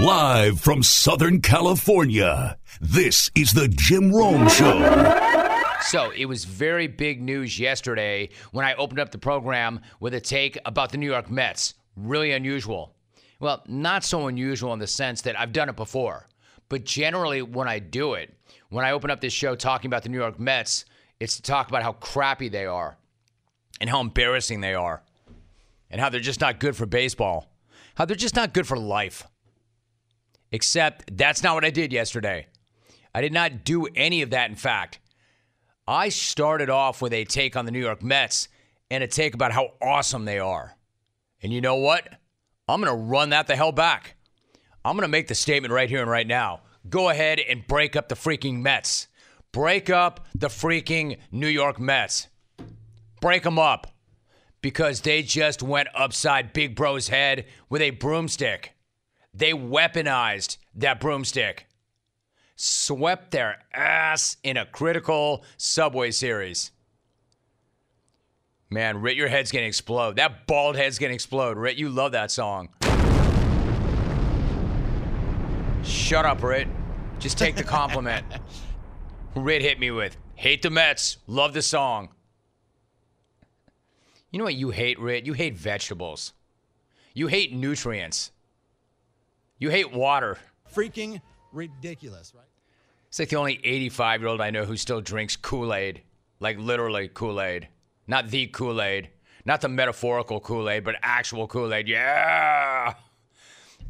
Live from Southern California, this is the Jim Rome Show. So it was very big news yesterday when I opened up the program with a take about the New York Mets. Really unusual. Well, not so unusual in the sense that I've done it before, but generally when I do it, when I open up this show talking about the New York Mets, it's to talk about how crappy they are and how embarrassing they are and how they're just not good for baseball, how they're just not good for life. Except that's not what I did yesterday. I did not do any of that, in fact. I started off with a take on the New York Mets and a take about how awesome they are. And you know what? I'm going to run that the hell back. I'm going to make the statement right here and right now. Go ahead and break up the freaking Mets. Break up the freaking New York Mets. Break them up because they just went upside Big Bro's head with a broomstick. They weaponized that broomstick swept their ass in a critical Subway series. Man, Rit, your head's gonna explode. That bald head's gonna explode. Rit, you love that song. Shut up, Rit. Just take the compliment. Rit hit me with, hate the Mets, love the song. You know what you hate, Rit? You hate vegetables. You hate nutrients. You hate water. Freaking ridiculous, right? It's like the only 85 year old I know who still drinks Kool Aid. Like literally Kool Aid. Not the Kool Aid. Not the metaphorical Kool Aid, but actual Kool Aid. Yeah.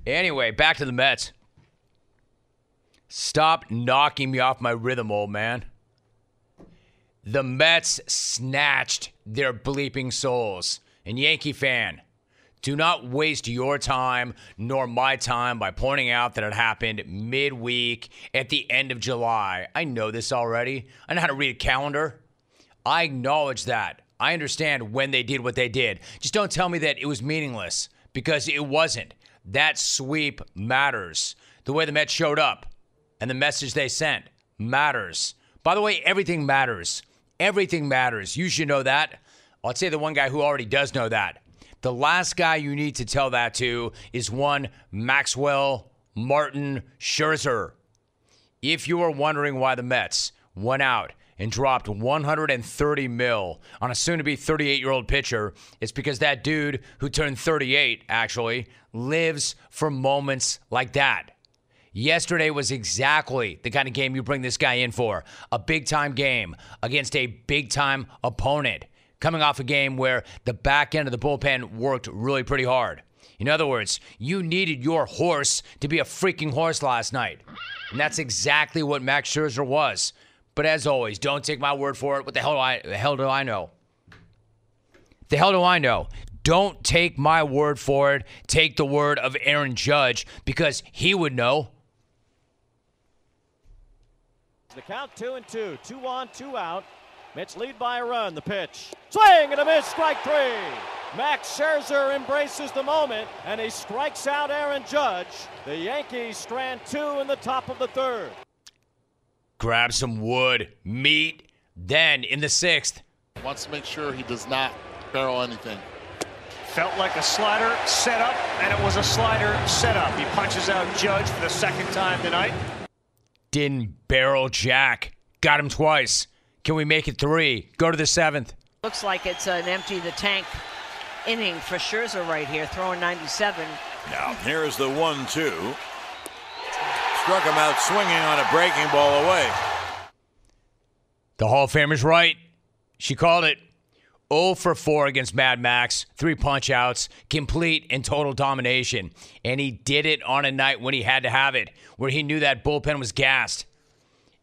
Anyway, back to the Mets. Stop knocking me off my rhythm, old man. The Mets snatched their bleeping souls. And Yankee fan, do not waste your time nor my time by pointing out that it happened midweek at the end of July. I know this already. I know how to read a calendar. I acknowledge that. I understand when they did what they did. Just don't tell me that it was meaningless because it wasn't. That sweep matters. The way the Mets showed up and the message they sent matters. By the way, everything matters. Everything matters. You should know that. I'll say the one guy who already does know that. The last guy you need to tell that to is one Maxwell Martin Scherzer. If you are wondering why the Mets went out and dropped 130 mil on a soon to be 38 year old pitcher, it's because that dude who turned 38 actually lives for moments like that. Yesterday was exactly the kind of game you bring this guy in for a big time game against a big time opponent coming off a game where the back end of the bullpen worked really pretty hard. In other words, you needed your horse to be a freaking horse last night. And that's exactly what Max Scherzer was. But as always, don't take my word for it. What the hell do I the hell do I know? The hell do I know? Don't take my word for it. Take the word of Aaron Judge because he would know. The count two and two. Two on, two out. Mets lead by a run. The pitch. Swing and a miss. Strike three. Max Scherzer embraces the moment and he strikes out Aaron Judge. The Yankees strand two in the top of the third. Grab some wood, meat. Then in the sixth, Wants to make sure he does not barrel anything. Felt like a slider set up, and it was a slider set up. He punches out Judge for the second time tonight. didn't barrel jack. Got him twice. Can we make it three? Go to the seventh. Looks like it's an empty the tank inning for Scherzer right here, throwing 97. Now, here's the one two. Struck him out swinging on a breaking ball away. The Hall of Famer's right. She called it 0 for 4 against Mad Max, three punch outs, complete and total domination. And he did it on a night when he had to have it, where he knew that bullpen was gassed.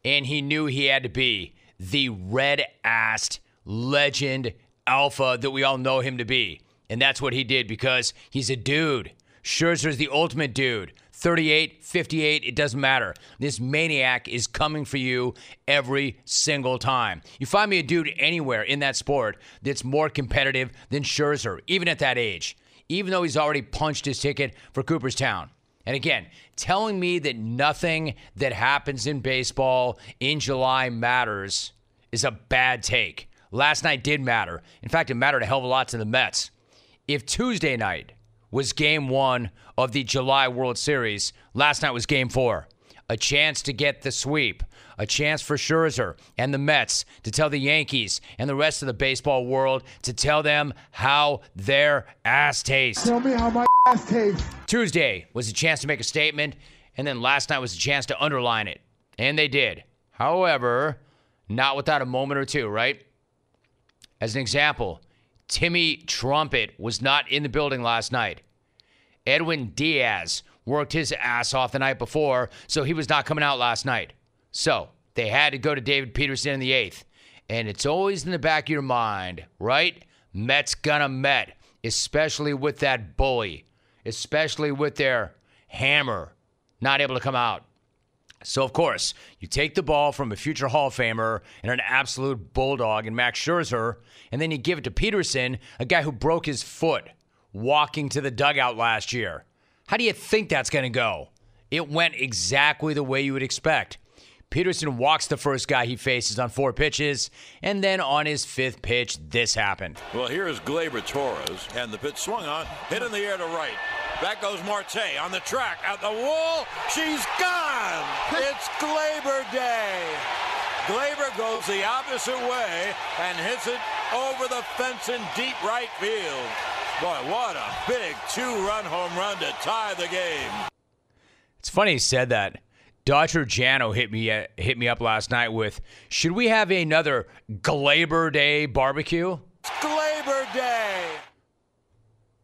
And he knew he had to be the red assed legend alpha that we all know him to be. And that's what he did because he's a dude. Scherzer's the ultimate dude. 38, 58, it doesn't matter. This maniac is coming for you every single time. You find me a dude anywhere in that sport that's more competitive than Scherzer, even at that age, even though he's already punched his ticket for Cooperstown. And again, telling me that nothing that happens in baseball in July matters is a bad take. Last night did matter. In fact, it mattered a hell of a lot to the Mets. If Tuesday night was game one of the July World Series. Last night was game four. A chance to get the sweep. A chance for Scherzer and the Mets to tell the Yankees and the rest of the baseball world to tell them how their ass tastes. Tell me how my ass tastes. Tuesday was a chance to make a statement, and then last night was a chance to underline it. And they did. However, not without a moment or two, right? As an example, Timmy Trumpet was not in the building last night. Edwin Diaz worked his ass off the night before, so he was not coming out last night. So they had to go to David Peterson in the eighth. And it's always in the back of your mind, right? Mets gonna Met, especially with that bully, especially with their hammer not able to come out. So, of course, you take the ball from a future Hall of Famer and an absolute bulldog in Max Scherzer, and then you give it to Peterson, a guy who broke his foot walking to the dugout last year. How do you think that's going to go? It went exactly the way you would expect. Peterson walks the first guy he faces on four pitches, and then on his fifth pitch, this happened. Well, here is Gleyber Torres, and the pitch swung on, hit in the air to right. Back goes Marte on the track, at the wall. She's gone. It's Gleyber Day. Gleyber goes the opposite way and hits it over the fence in deep right field. Boy, what a big two-run home run to tie the game. It's funny he said that. Dodger Jano hit me uh, hit me up last night with, should we have another Gleyber Day barbecue? It's Gleyber Day.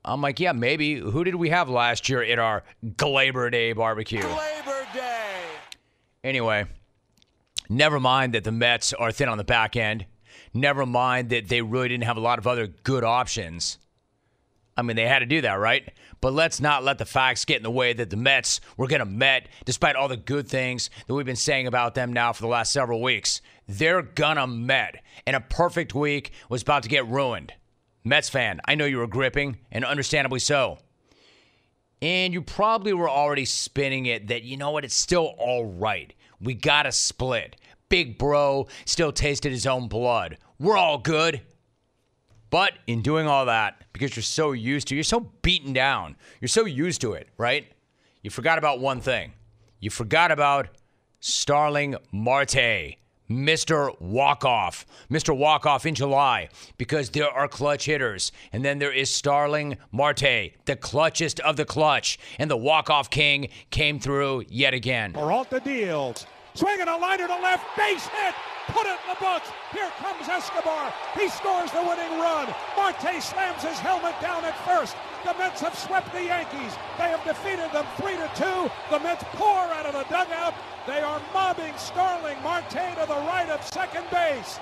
I'm like, yeah, maybe. Who did we have last year at our Gleyber Day barbecue? Day. Anyway, never mind that the Mets are thin on the back end. Never mind that they really didn't have a lot of other good options. I mean, they had to do that, right? But let's not let the facts get in the way that the Mets were going to Met, despite all the good things that we've been saying about them now for the last several weeks. They're gonna Met, and a perfect week was about to get ruined. Mets fan, I know you were gripping, and understandably so. And you probably were already spinning it that, you know what, it's still all right. We got a split. Big Bro still tasted his own blood. We're all good. But in doing all that, because you're so used to, you're so beaten down, you're so used to it, right? You forgot about one thing. You forgot about Starling Marte, Mr. Walkoff, Mr. Walkoff in July, because there are clutch hitters. And then there is Starling Marte, the clutchest of the clutch. And the walk-off king came through yet again. Peralta deals. Swinging a liner to left, base hit. Put it in the books. Here comes Escobar. He scores the winning run. Marte slams his helmet down at first. The Mets have swept the Yankees. They have defeated them 3 to 2. The Mets pour out of the dugout. They are mobbing Starling Marte to the right of second base.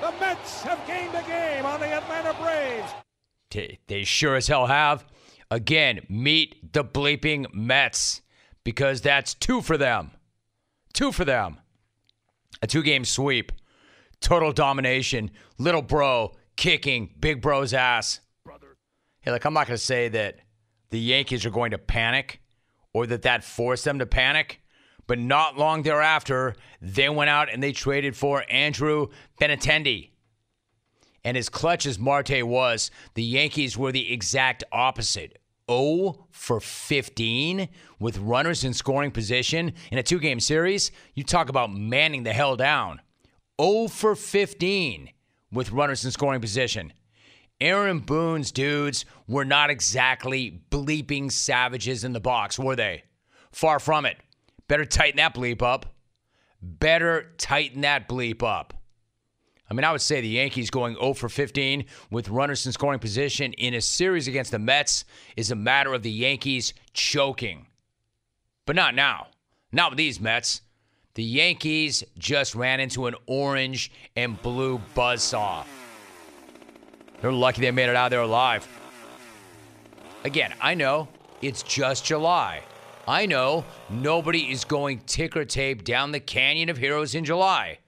The Mets have gained a game on the Atlanta Braves. They sure as hell have. Again, meet the bleeping Mets because that's two for them. Two for them. A two game sweep. Total domination. Little bro kicking big bro's ass. Hey, like, I'm not going to say that the Yankees are going to panic or that that forced them to panic, but not long thereafter, they went out and they traded for Andrew Benintendi. And as clutch as Marte was, the Yankees were the exact opposite. 0 for 15 with runners in scoring position in a two game series. You talk about manning the hell down. 0 for 15 with runners in scoring position. Aaron Boone's dudes were not exactly bleeping savages in the box, were they? Far from it. Better tighten that bleep up. Better tighten that bleep up. I mean, I would say the Yankees going 0 for 15 with runners in scoring position in a series against the Mets is a matter of the Yankees choking. But not now. Not with these Mets. The Yankees just ran into an orange and blue buzzsaw. They're lucky they made it out of there alive. Again, I know it's just July. I know nobody is going ticker tape down the Canyon of Heroes in July.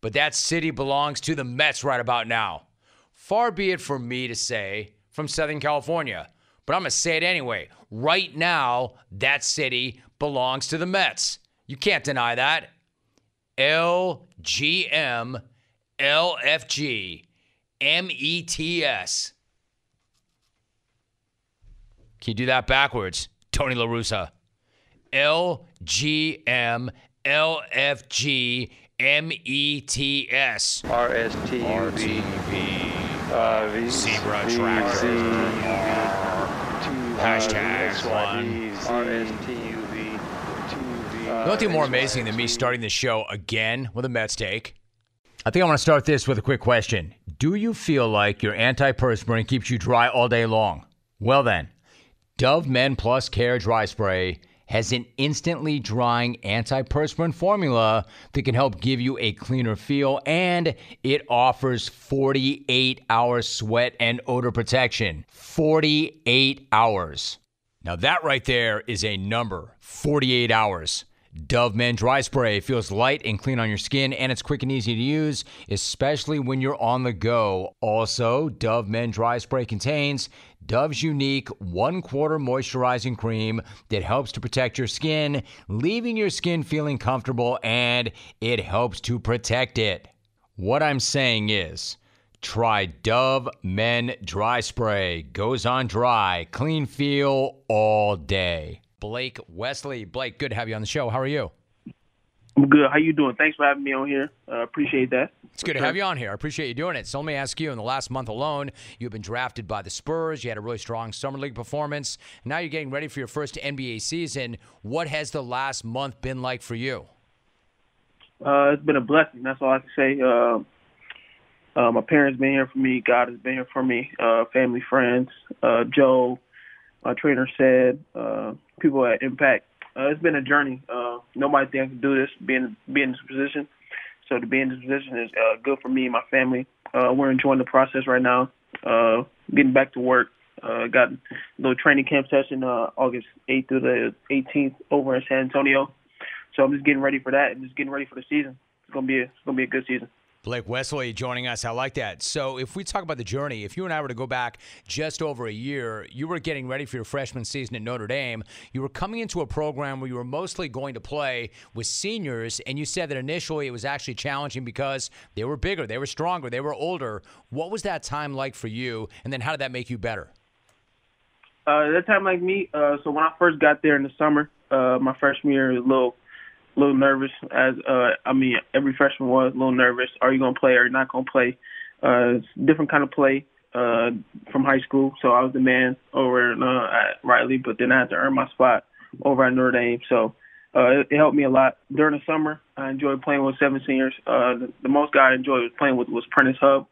But that city belongs to the Mets right about now. Far be it for me to say from Southern California, but I'm going to say it anyway. Right now, that city belongs to the Mets. You can't deny that. LGM, LFG, METS. Can you do that backwards? Tony La Russa. L G M L F G M E T S. R S T U V. RTV. Uh, Zebra tractor. Hashtag one. R S T U V. Uh, Nothing more amazing than me starting the show again with a Mets take. I think I want to start this with a quick question. Do you feel like your antiperspirant keeps you dry all day long? Well, then, Dove Men Plus Care Dry Spray has an instantly drying antiperspirant formula that can help give you a cleaner feel and it offers 48 hour sweat and odor protection. 48 hours. Now, that right there is a number 48 hours. Dove Men Dry Spray feels light and clean on your skin, and it's quick and easy to use, especially when you're on the go. Also, Dove Men Dry Spray contains Dove's unique one quarter moisturizing cream that helps to protect your skin, leaving your skin feeling comfortable, and it helps to protect it. What I'm saying is, try Dove Men Dry Spray. Goes on dry, clean feel all day. Blake Wesley. Blake, good to have you on the show. How are you? I'm good. How you doing? Thanks for having me on here. Uh, appreciate that. It's good to have you on here. I appreciate you doing it. So let me ask you, in the last month alone, you've been drafted by the Spurs. You had a really strong summer league performance. Now you're getting ready for your first NBA season. What has the last month been like for you? Uh, it's been a blessing. That's all I can say. Uh, uh, my parents been here for me. God has been here for me. Uh, family, friends. Uh, Joe, my trainer said. Uh, people at Impact. Uh, it's been a journey. Uh, nobody thinks I can do this, being be in this position. So to be in this position is uh, good for me and my family. Uh, we're enjoying the process right now. Uh, getting back to work. Uh, got a little training camp session uh, August 8th through the 18th over in San Antonio. So I'm just getting ready for that and just getting ready for the season. It's gonna be a, it's gonna be a good season. Blake Wesley joining us. I like that. So, if we talk about the journey, if you and I were to go back just over a year, you were getting ready for your freshman season at Notre Dame. You were coming into a program where you were mostly going to play with seniors, and you said that initially it was actually challenging because they were bigger, they were stronger, they were older. What was that time like for you, and then how did that make you better? Uh, that time like me, uh, so when I first got there in the summer, uh, my freshman year, a little a little nervous as uh I mean every freshman was a little nervous. Are you gonna play or not gonna play? Uh it's different kind of play uh from high school. So I was the man over uh, at Riley, but then I had to earn my spot over at Notre Dame. So uh it, it helped me a lot. During the summer I enjoyed playing with seven seniors. Uh the, the most guy I enjoyed playing with was Prentiss Hubb.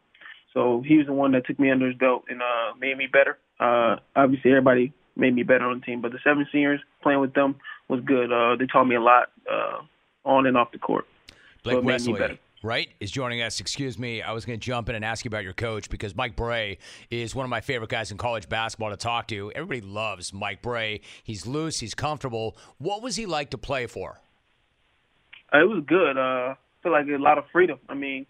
So he was the one that took me under his belt and uh made me better. Uh obviously everybody made me better on the team. But the seven seniors playing with them was good. Uh, they taught me a lot uh, on and off the court. Blake so Wesley, right, is joining us. Excuse me. I was going to jump in and ask you about your coach because Mike Brey is one of my favorite guys in college basketball to talk to. Everybody loves Mike Brey. He's loose, he's comfortable. What was he like to play for? Uh, it was good. Uh, I feel like a lot of freedom. I mean,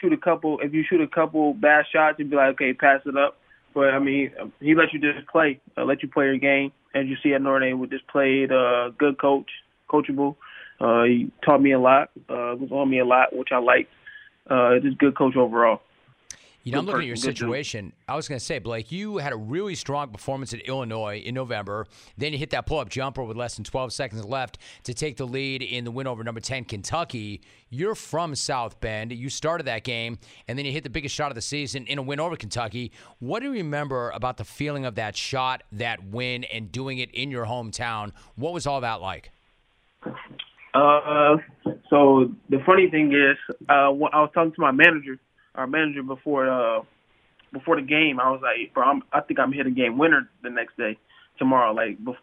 shoot a couple. If you shoot a couple bad shots, you'd be like, okay, pass it up. But I mean, he let you just play, uh, let you play your game. As you see at Notre Dame, we just played. Uh, good coach, coachable. Uh, he taught me a lot. Uh, was on me a lot, which I liked. Uh, just good coach overall. You know, I'm looking at your person, good dude. situation. I was going to say, Blake, you had a really strong performance at Illinois in November. Then you hit that pull up jumper with less than 12 seconds left to take the lead in the win over number 10, Kentucky. You're from South Bend. You started that game, and then you hit the biggest shot of the season in a win over Kentucky. What do you remember about the feeling of that shot, that win, and doing it in your hometown? What was all that like? Uh, so the funny thing is, uh, when I was talking to my manager, our manager before uh before the game, I was like, bro, I'm, I think I'm hitting game winner the next day, tomorrow, like before,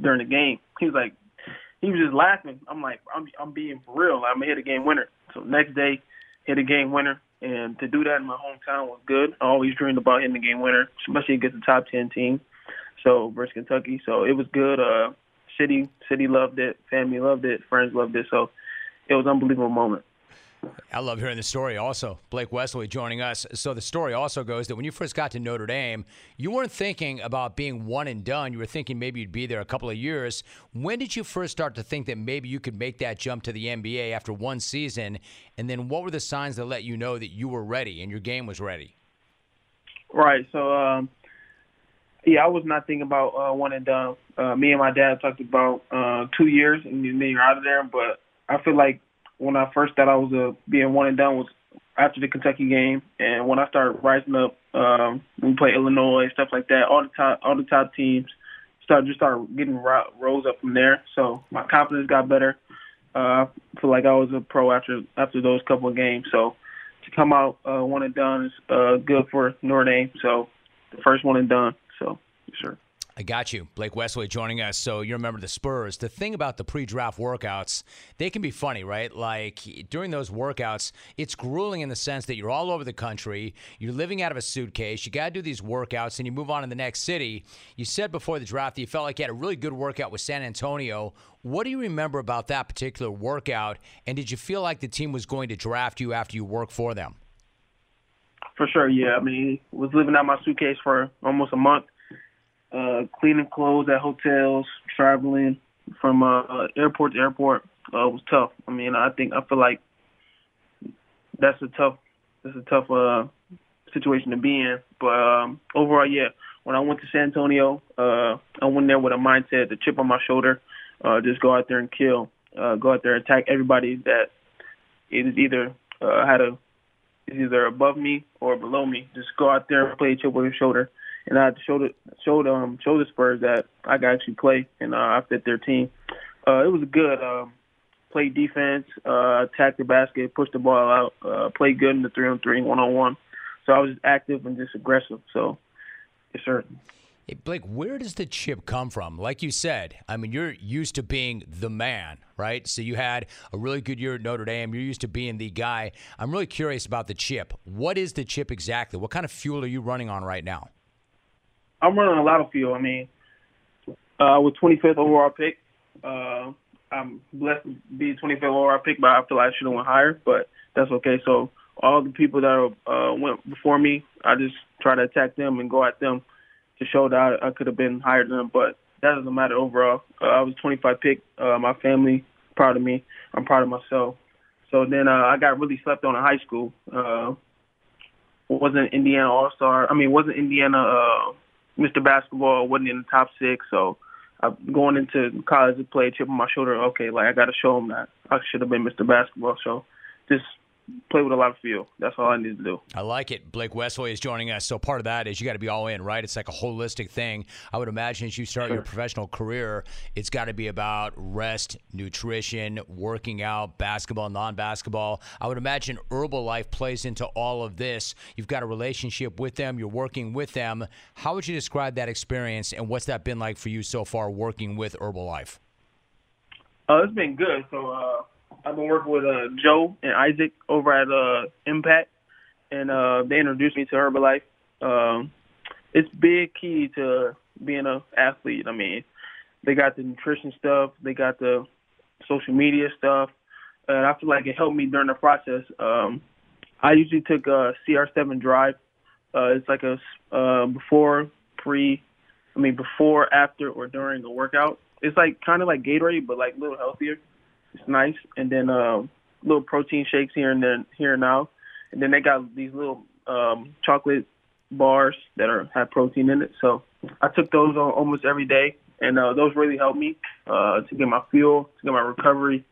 during the game. He was like, he was just laughing. I'm like, I'm I'm being for real. I'm gonna hit a game winner. So next day, hit a game winner, and to do that in my hometown was good. I always dreamed about hitting a game winner, especially against the top ten team. So versus Kentucky, so it was good. Uh, city city loved it, family loved it, friends loved it. So it was an unbelievable moment. I love hearing the story also. Blake Wesley joining us. So the story also goes that when you first got to Notre Dame, you weren't thinking about being one and done. You were thinking maybe you'd be there a couple of years. When did you first start to think that maybe you could make that jump to the NBA after one season? And then what were the signs that let you know that you were ready and your game was ready? Right. So um, Yeah, I was not thinking about uh, one and done. Uh, me and my dad talked about uh, two years and then you're out of there. But I feel like when I first thought I was uh, being one and done was after the Kentucky game, and when I started rising up, um, we play Illinois stuff like that. All the top, all the top teams started just started getting ro- rose up from there. So my confidence got better. Uh, I feel like I was a pro after after those couple of games. So to come out uh, one and done is uh, good for Notre Dame. So the first one and done. So sure. I got you. Blake Wesley joining us. So you remember the Spurs. The thing about the pre draft workouts, they can be funny, right? Like during those workouts, it's grueling in the sense that you're all over the country, you're living out of a suitcase, you got to do these workouts, and you move on to the next city. You said before the draft that you felt like you had a really good workout with San Antonio. What do you remember about that particular workout? And did you feel like the team was going to draft you after you worked for them? For sure, yeah. I mean, was living out my suitcase for almost a month uh, cleaning clothes at hotels, traveling from uh, airport to airport uh, was tough. I mean, I think I feel like that's a tough that's a tough uh, situation to be in. But um, overall, yeah. When I went to San Antonio, uh, I went there with a mindset, the chip on my shoulder, uh, just go out there and kill, uh, go out there and attack everybody that is either uh, had a is either above me or below me. Just go out there and play chip on your shoulder and I showed showed um showed the Spurs that I could actually play and uh, I fit their team. Uh, it was good. Um, played defense, uh, attacked the basket, pushed the ball out, uh, played good in the three on three, one on one. So I was active and just aggressive. So yes, sir. Hey, Blake, where does the chip come from? Like you said, I mean, you're used to being the man, right? So you had a really good year at Notre Dame. You're used to being the guy. I'm really curious about the chip. What is the chip exactly? What kind of fuel are you running on right now? I'm running a lot of fuel. I mean, uh, with 25th overall pick, uh, I'm blessed to be 25th overall pick, but I feel like I should have went higher, but that's okay. So all the people that uh, went before me, I just try to attack them and go at them to show that I, I could have been higher than them, but that doesn't matter overall. Uh, I was 25 pick. Uh, my family proud of me. I'm proud of myself. So then uh, I got really slept on in high school. Uh, wasn't Indiana All Star. I mean, wasn't Indiana uh, Mr. Basketball wasn't in the top six, so I'm going into college to play chip on my shoulder. Okay, like I got to show him that I should have been Mr. Basketball. So just play with a lot of feel. That's all I need to do. I like it. Blake Wesley is joining us. So part of that is you got to be all in, right? It's like a holistic thing. I would imagine as you start sure. your professional career, it's got to be about rest, nutrition, working out, basketball, non-basketball. I would imagine Herbalife plays into all of this. You've got a relationship with them. You're working with them. How would you describe that experience, and what's that been like for you so far working with Herbalife? Uh, it's been good. So. Uh I've been working with uh, Joe and Isaac over at uh, Impact, and uh, they introduced me to Herbalife. Um, it's big key to being an athlete. I mean, they got the nutrition stuff, they got the social media stuff, and I feel like it helped me during the process. Um, I usually took a CR7 Drive. Uh, it's like a uh, before, pre, I mean before, after, or during a workout. It's like kind of like Gatorade, but like a little healthier. It's nice. And then um, little protein shakes here and then here and now. And then they got these little um, chocolate bars that are have protein in it. So I took those on almost every day, and uh, those really helped me uh, to get my fuel, to get my recovery.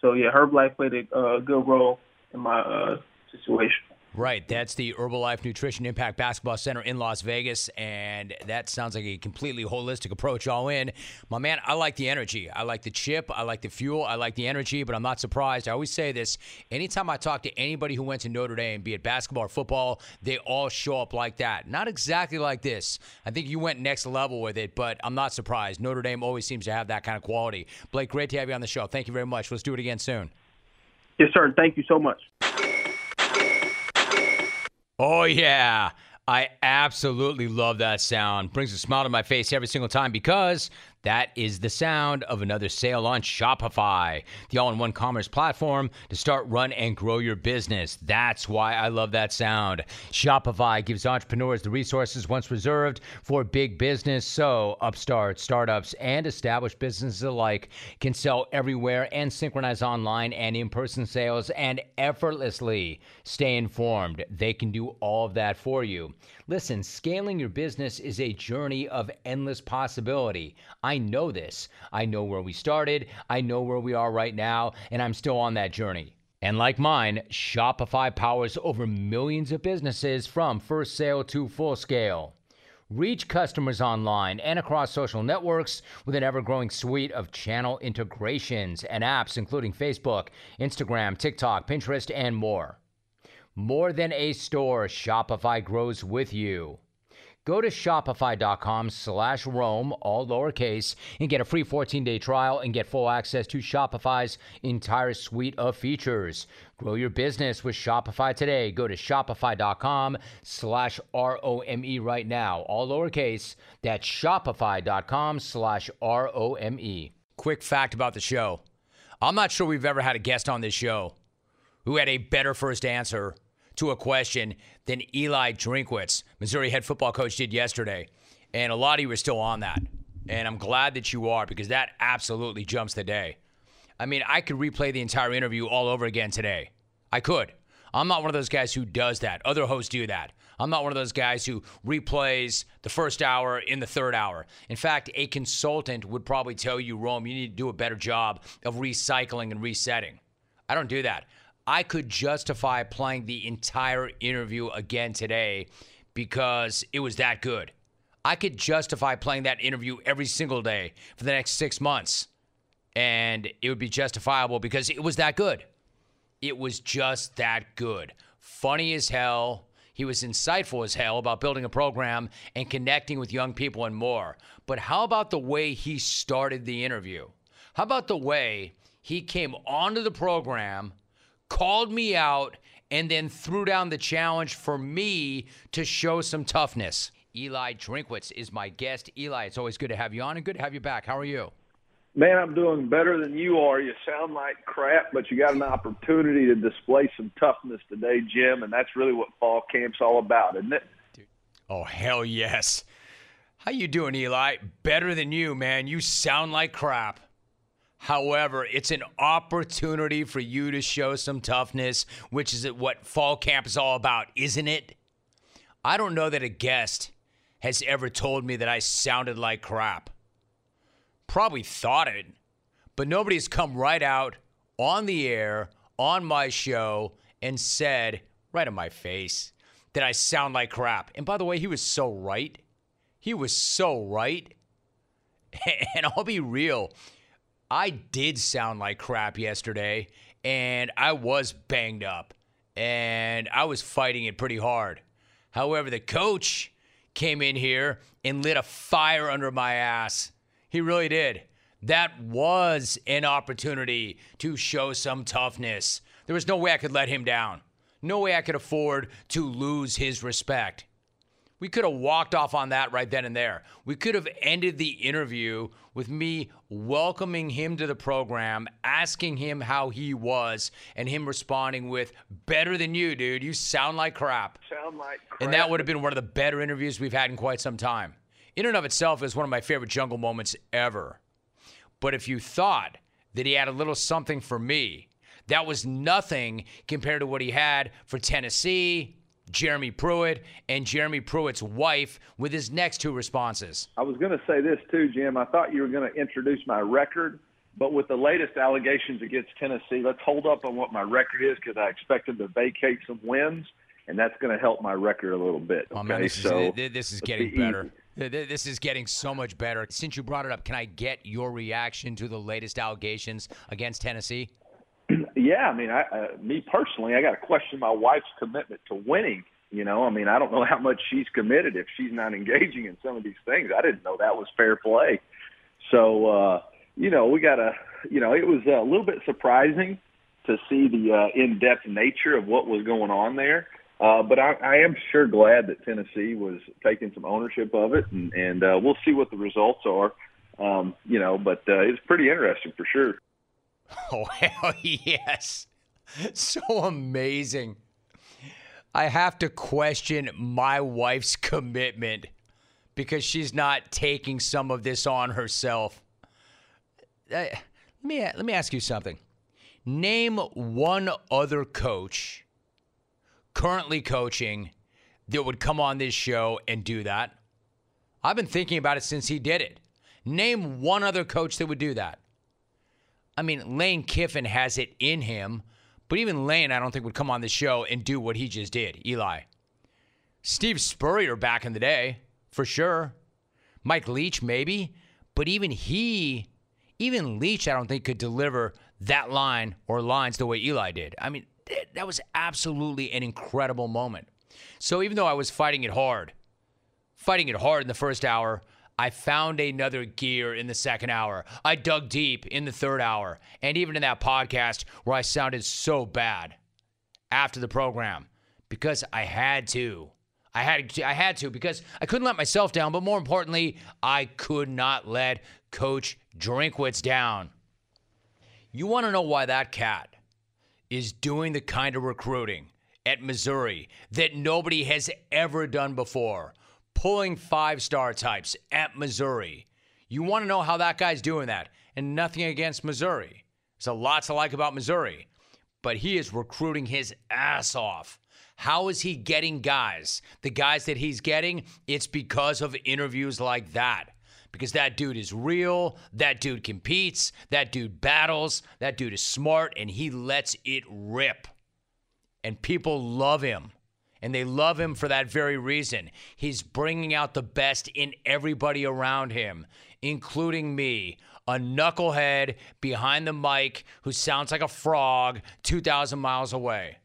So yeah, Herbalife played a uh, good role in my uh, situation. Right. That's the Herbalife Nutrition Impact Basketball Center in Las Vegas. And that sounds like a completely holistic approach all in. My man, I like the energy. I like the chip. I like the fuel. I like the energy, but I'm not surprised. I always say this anytime I talk to anybody who went to Notre Dame, be it basketball or football, they all show up like that. Not exactly like this. I think you went next level with it, but I'm not surprised. Notre Dame always seems to have that kind of quality. Blake, great to have you on the show. Thank you very much. Let's do it again soon. Yes, sir. Thank you so much. Oh, yeah. I absolutely love that sound. Brings a smile to my face every single time because that is the sound of another sale on Shopify, the all in one commerce platform to start, run, and grow your business. That's why I love that sound. Shopify gives entrepreneurs the resources once reserved for big business. So, upstart, startups, and established businesses alike can sell everywhere and synchronize online and in person sales and effortlessly stay informed. They can do all of that for you. Listen, scaling your business is a journey of endless possibility. I know this. I know where we started, I know where we are right now, and I'm still on that journey. And like mine, Shopify powers over millions of businesses from first sale to full scale. Reach customers online and across social networks with an ever growing suite of channel integrations and apps, including Facebook, Instagram, TikTok, Pinterest, and more. More than a store, Shopify grows with you. Go to shopify.com slash Rome, all lowercase, and get a free 14-day trial and get full access to Shopify's entire suite of features. Grow your business with Shopify today. Go to shopify.com slash R-O-M-E right now, all lowercase. That's shopify.com slash R-O-M-E. Quick fact about the show. I'm not sure we've ever had a guest on this show who had a better first answer to a question than Eli Drinkwitz, Missouri head football coach, did yesterday. And a lot of you are still on that. And I'm glad that you are because that absolutely jumps the day. I mean, I could replay the entire interview all over again today. I could. I'm not one of those guys who does that. Other hosts do that. I'm not one of those guys who replays the first hour in the third hour. In fact, a consultant would probably tell you, Rome, you need to do a better job of recycling and resetting. I don't do that. I could justify playing the entire interview again today because it was that good. I could justify playing that interview every single day for the next six months, and it would be justifiable because it was that good. It was just that good. Funny as hell. He was insightful as hell about building a program and connecting with young people and more. But how about the way he started the interview? How about the way he came onto the program? Called me out, and then threw down the challenge for me to show some toughness. Eli Drinkwitz is my guest. Eli, it's always good to have you on and good to have you back. How are you? Man, I'm doing better than you are. You sound like crap, but you got an opportunity to display some toughness today, Jim, and that's really what fall camp's all about, isn't it? Oh, hell yes. How you doing, Eli? Better than you, man. You sound like crap. However, it's an opportunity for you to show some toughness, which is what fall camp is all about, isn't it? I don't know that a guest has ever told me that I sounded like crap. Probably thought it, but nobody's come right out on the air, on my show, and said right in my face that I sound like crap. And by the way, he was so right. He was so right. And I'll be real I did sound like crap yesterday, and I was banged up, and I was fighting it pretty hard. However, the coach came in here and lit a fire under my ass. He really did. That was an opportunity to show some toughness. There was no way I could let him down. No way I could afford to lose his respect. We could have walked off on that right then and there. We could have ended the interview with me welcoming him to the program, asking him how he was, and him responding with, Better than you, dude. You sound like crap. Sound like crap. And that would have been one of the better interviews we've had in quite some time. In and of itself is one of my favorite jungle moments ever. But if you thought that he had a little something for me, that was nothing compared to what he had for Tennessee, Jeremy Pruitt and Jeremy Pruitt's wife with his next two responses. I was going to say this too, Jim. I thought you were going to introduce my record, but with the latest allegations against Tennessee, let's hold up on what my record is because I expect them to vacate some wins, and that's going to help my record a little bit. Okay? Oh, man, this so is, this is getting better. This is getting so much better. Since you brought it up, can I get your reaction to the latest allegations against Tennessee? Yeah, I mean, I, uh, me personally, I got to question my wife's commitment to winning. You know, I mean, I don't know how much she's committed if she's not engaging in some of these things. I didn't know that was fair play. So, uh, you know, we got to, you know, it was a little bit surprising to see the uh, in-depth nature of what was going on there. Uh, but I, I am sure glad that Tennessee was taking some ownership of it, and, and uh, we'll see what the results are. Um, you know, but uh, it's pretty interesting for sure. Oh, hell yes. So amazing. I have to question my wife's commitment because she's not taking some of this on herself. Uh, let me let me ask you something. Name one other coach currently coaching that would come on this show and do that. I've been thinking about it since he did it. Name one other coach that would do that. I mean, Lane Kiffin has it in him, but even Lane, I don't think would come on the show and do what he just did, Eli. Steve Spurrier back in the day, for sure. Mike Leach, maybe. But even he, even Leach, I don't think could deliver that line or lines the way Eli did. I mean, that was absolutely an incredible moment. So even though I was fighting it hard, fighting it hard in the first hour, I found another gear in the second hour. I dug deep in the third hour, and even in that podcast where I sounded so bad after the program because I had to. I had to, I had to because I couldn't let myself down, but more importantly, I could not let Coach Drinkwitz down. You want to know why that cat is doing the kind of recruiting at Missouri that nobody has ever done before? Pulling five star types at Missouri. You want to know how that guy's doing that. And nothing against Missouri. There's a lot to like about Missouri, but he is recruiting his ass off. How is he getting guys? The guys that he's getting, it's because of interviews like that. Because that dude is real, that dude competes, that dude battles, that dude is smart, and he lets it rip. And people love him and they love him for that very reason. He's bringing out the best in everybody around him, including me, a knucklehead behind the mic who sounds like a frog 2,000 miles away.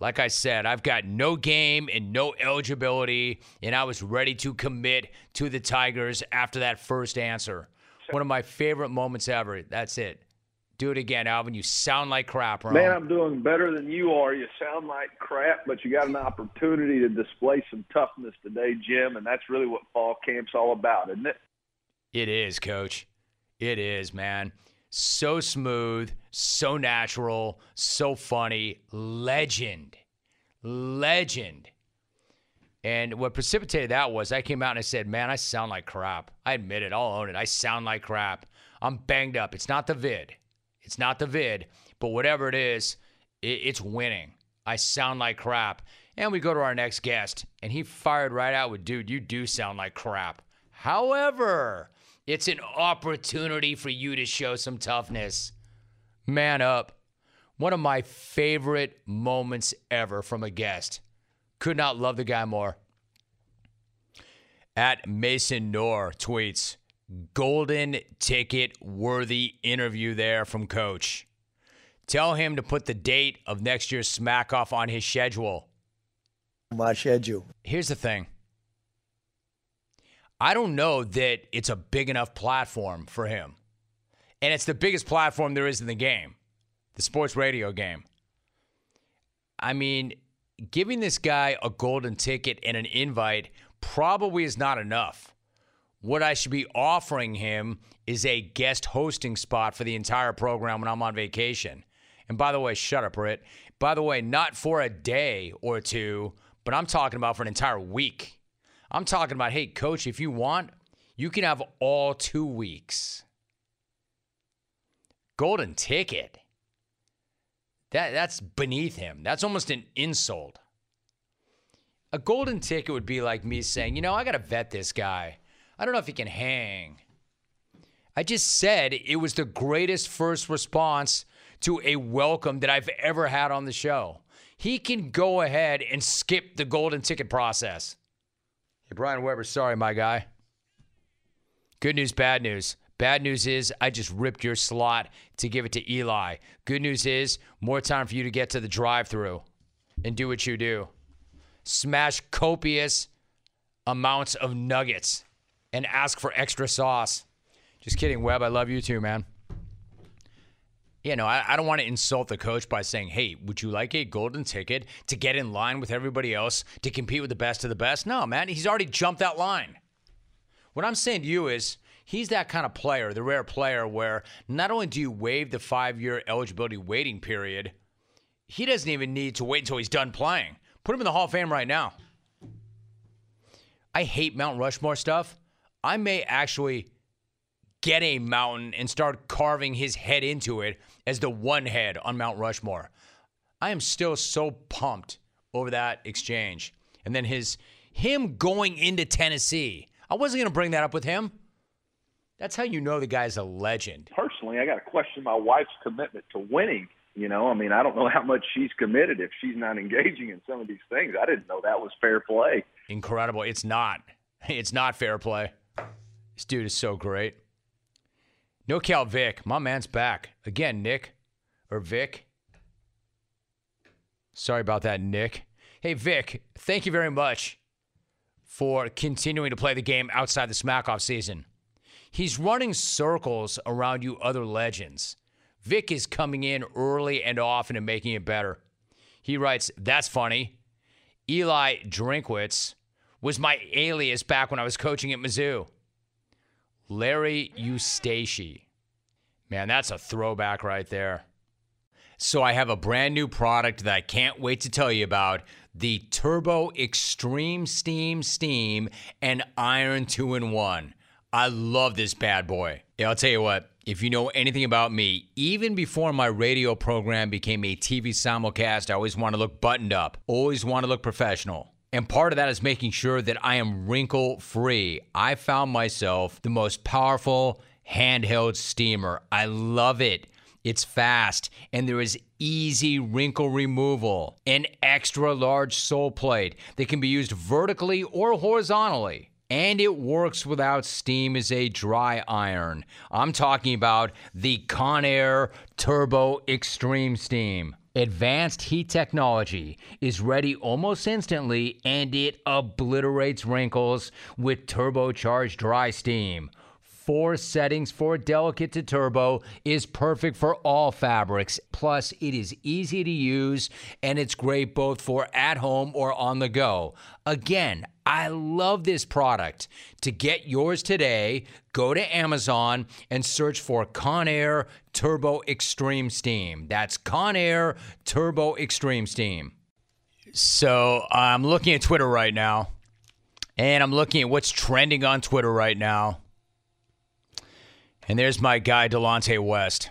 Like I said, I've got no game and no eligibility, and I was ready to commit to the Tigers after that first answer. One of my favorite moments ever. That's it. Do it again, Alvin. You sound like crap, Ron. Man, I'm doing better than you are. You sound like crap, but you got an opportunity to display some toughness today, Jim, and that's really what fall camp's all about, isn't it? It is, coach. It is, man. So smooth, so natural, so funny. Legend. Legend. And what precipitated that was I came out and I said, Man, I sound like crap. I admit it. I'll own it. I sound like crap. I'm banged up. It's not the vid. It's not the vid, but whatever it is, it's winning. I sound like crap. And we go to our next guest, and he fired right out with, dude, you do sound like crap. However, it's an opportunity for you to show some toughness. Man up. One of my favorite moments ever from a guest. Could not love the guy more. At Mason Knorr tweets, golden ticket worthy interview there from coach. Tell him to put the date of next year's smack off on his schedule. My schedule. Here's the thing. I don't know that it's a big enough platform for him. And it's the biggest platform there is in the game, the sports radio game. I mean, giving this guy a golden ticket and an invite probably is not enough. What I should be offering him is a guest hosting spot for the entire program when I'm on vacation. And by the way, shut up, Britt. By the way, not for a day or two, but I'm talking about for an entire week. I'm talking about, hey, coach, if you want, you can have all two weeks. Golden ticket. That, that's beneath him. That's almost an insult. A golden ticket would be like me saying, you know, I got to vet this guy. I don't know if he can hang. I just said it was the greatest first response to a welcome that I've ever had on the show. He can go ahead and skip the golden ticket process. Hey, Brian Weber, sorry, my guy. Good news, bad news. Bad news is I just ripped your slot to give it to Eli. Good news is more time for you to get to the drive through and do what you do. Smash copious amounts of nuggets and ask for extra sauce. Just kidding, Webb. I love you too, man. Yeah, no, I, I don't want to insult the coach by saying, hey, would you like a golden ticket to get in line with everybody else to compete with the best of the best? No, man. He's already jumped that line. What I'm saying to you is, he's that kind of player, the rare player where not only do you waive the five year eligibility waiting period, he doesn't even need to wait until he's done playing. Put him in the Hall of Fame right now. I hate Mount Rushmore stuff. I may actually get a mountain and start carving his head into it as the one head on Mount Rushmore. I am still so pumped over that exchange. And then his him going into Tennessee. I wasn't going to bring that up with him. That's how you know the guy's a legend. Personally, I got to question my wife's commitment to winning. You know, I mean, I don't know how much she's committed if she's not engaging in some of these things. I didn't know that was fair play. Incredible. It's not. It's not fair play. This dude is so great. No Cal Vic. My man's back. Again, Nick. Or Vic. Sorry about that, Nick. Hey, Vic, thank you very much for continuing to play the game outside the Smackoff season. He's running circles around you other legends. Vic is coming in early and often and making it better. He writes, That's funny. Eli Drinkwitz was my alias back when I was coaching at Mizzou. Larry Eustachy. Man, that's a throwback right there. So I have a brand new product that I can't wait to tell you about the Turbo Extreme Steam Steam and Iron 2 in 1. I love this bad boy. Yeah, I'll tell you what, if you know anything about me, even before my radio program became a TV simulcast, I always want to look buttoned up, always want to look professional. And part of that is making sure that I am wrinkle free. I found myself the most powerful handheld steamer. I love it. It's fast and there is easy wrinkle removal. An extra large sole plate that can be used vertically or horizontally. And it works without steam as a dry iron. I'm talking about the Conair Turbo Extreme Steam. Advanced heat technology is ready almost instantly and it obliterates wrinkles with turbocharged dry steam four settings for delicate to turbo is perfect for all fabrics. Plus, it is easy to use and it's great both for at home or on the go. Again, I love this product. To get yours today, go to Amazon and search for Conair Turbo Extreme Steam. That's Conair Turbo Extreme Steam. So I'm looking at Twitter right now, and I'm looking at what's trending on Twitter right now. And there's my guy, Delonte West.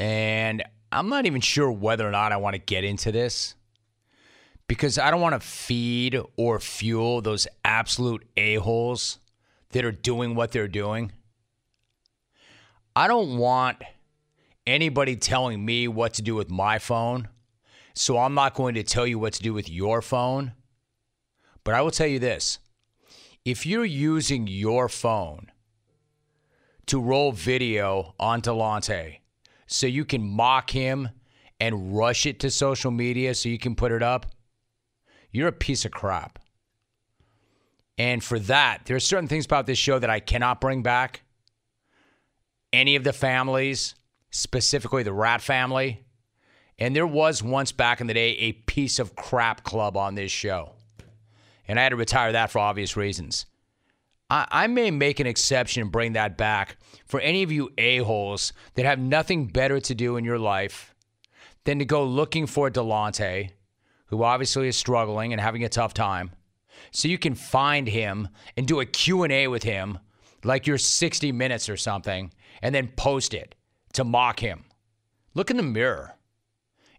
And I'm not even sure whether or not I want to get into this because I don't want to feed or fuel those absolute a-holes that are doing what they're doing. I don't want anybody telling me what to do with my phone. So I'm not going to tell you what to do with your phone. But I will tell you this if you're using your phone to roll video on Delonte so you can mock him and rush it to social media so you can put it up, you're a piece of crap. And for that, there are certain things about this show that I cannot bring back. Any of the families, specifically the Rat family. And there was once back in the day a piece of crap club on this show. And I had to retire that for obvious reasons. I, I may make an exception and bring that back for any of you a-holes that have nothing better to do in your life than to go looking for Delonte, who obviously is struggling and having a tough time, so you can find him and do a Q&A with him like your 60 minutes or something and then post it to mock him. Look in the mirror.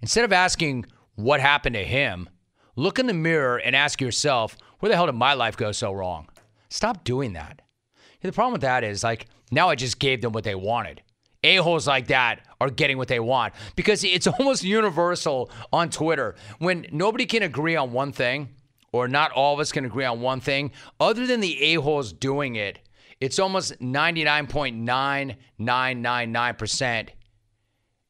Instead of asking what happened to him, look in the mirror and ask yourself, where the hell did my life go so wrong? Stop doing that. The problem with that is like now I just gave them what they wanted. A-holes like that are getting what they want because it's almost universal on Twitter. When nobody can agree on one thing, or not all of us can agree on one thing, other than the a-holes doing it, it's almost 99.9999%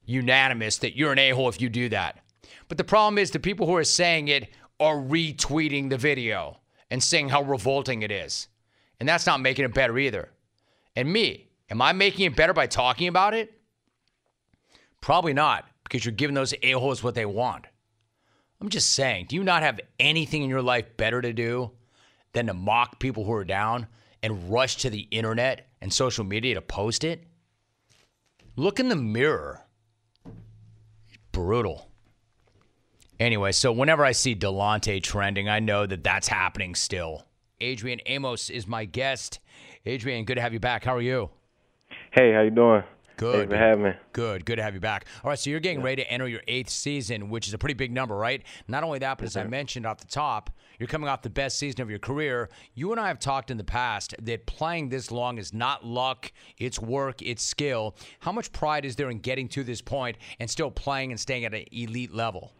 unanimous that you're an a-hole if you do that. But the problem is the people who are saying it are retweeting the video and saying how revolting it is. And that's not making it better either. And me, am I making it better by talking about it? Probably not, because you're giving those a-holes what they want. I'm just saying, do you not have anything in your life better to do than to mock people who are down and rush to the internet and social media to post it? Look in the mirror. brutal. Anyway, so whenever I see Delonte trending, I know that that's happening still. Adrian Amos is my guest. Adrian, good to have you back. How are you? Hey, how you doing? Good. Thanks for having me. Good. Good to have you back. All right, so you're getting ready to enter your eighth season, which is a pretty big number, right? Not only that, but as I mm-hmm. mentioned off the top, you're coming off the best season of your career. You and I have talked in the past that playing this long is not luck, it's work, it's skill. How much pride is there in getting to this point and still playing and staying at an elite level?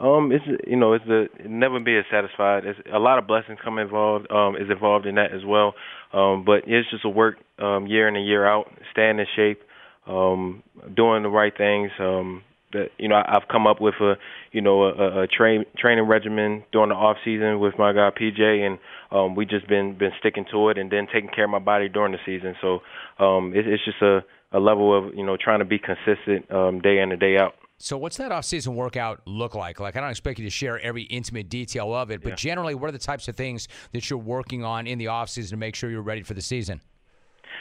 Um, it's you know, it's the never be as satisfied. It's a lot of blessings come involved. Um, is involved in that as well. Um, but it's just a work um, year in and year out, staying in shape, um, doing the right things. Um, that you know, I've come up with a you know a, a train training regimen during the off season with my guy PJ, and um, we just been been sticking to it, and then taking care of my body during the season. So um, it, it's just a a level of you know trying to be consistent um, day in and day out. So, what's that off-season workout look like? Like, I don't expect you to share every intimate detail of it, but Yeah. generally, what are the types of things that you're working on in the off-season to make sure you're ready for the season?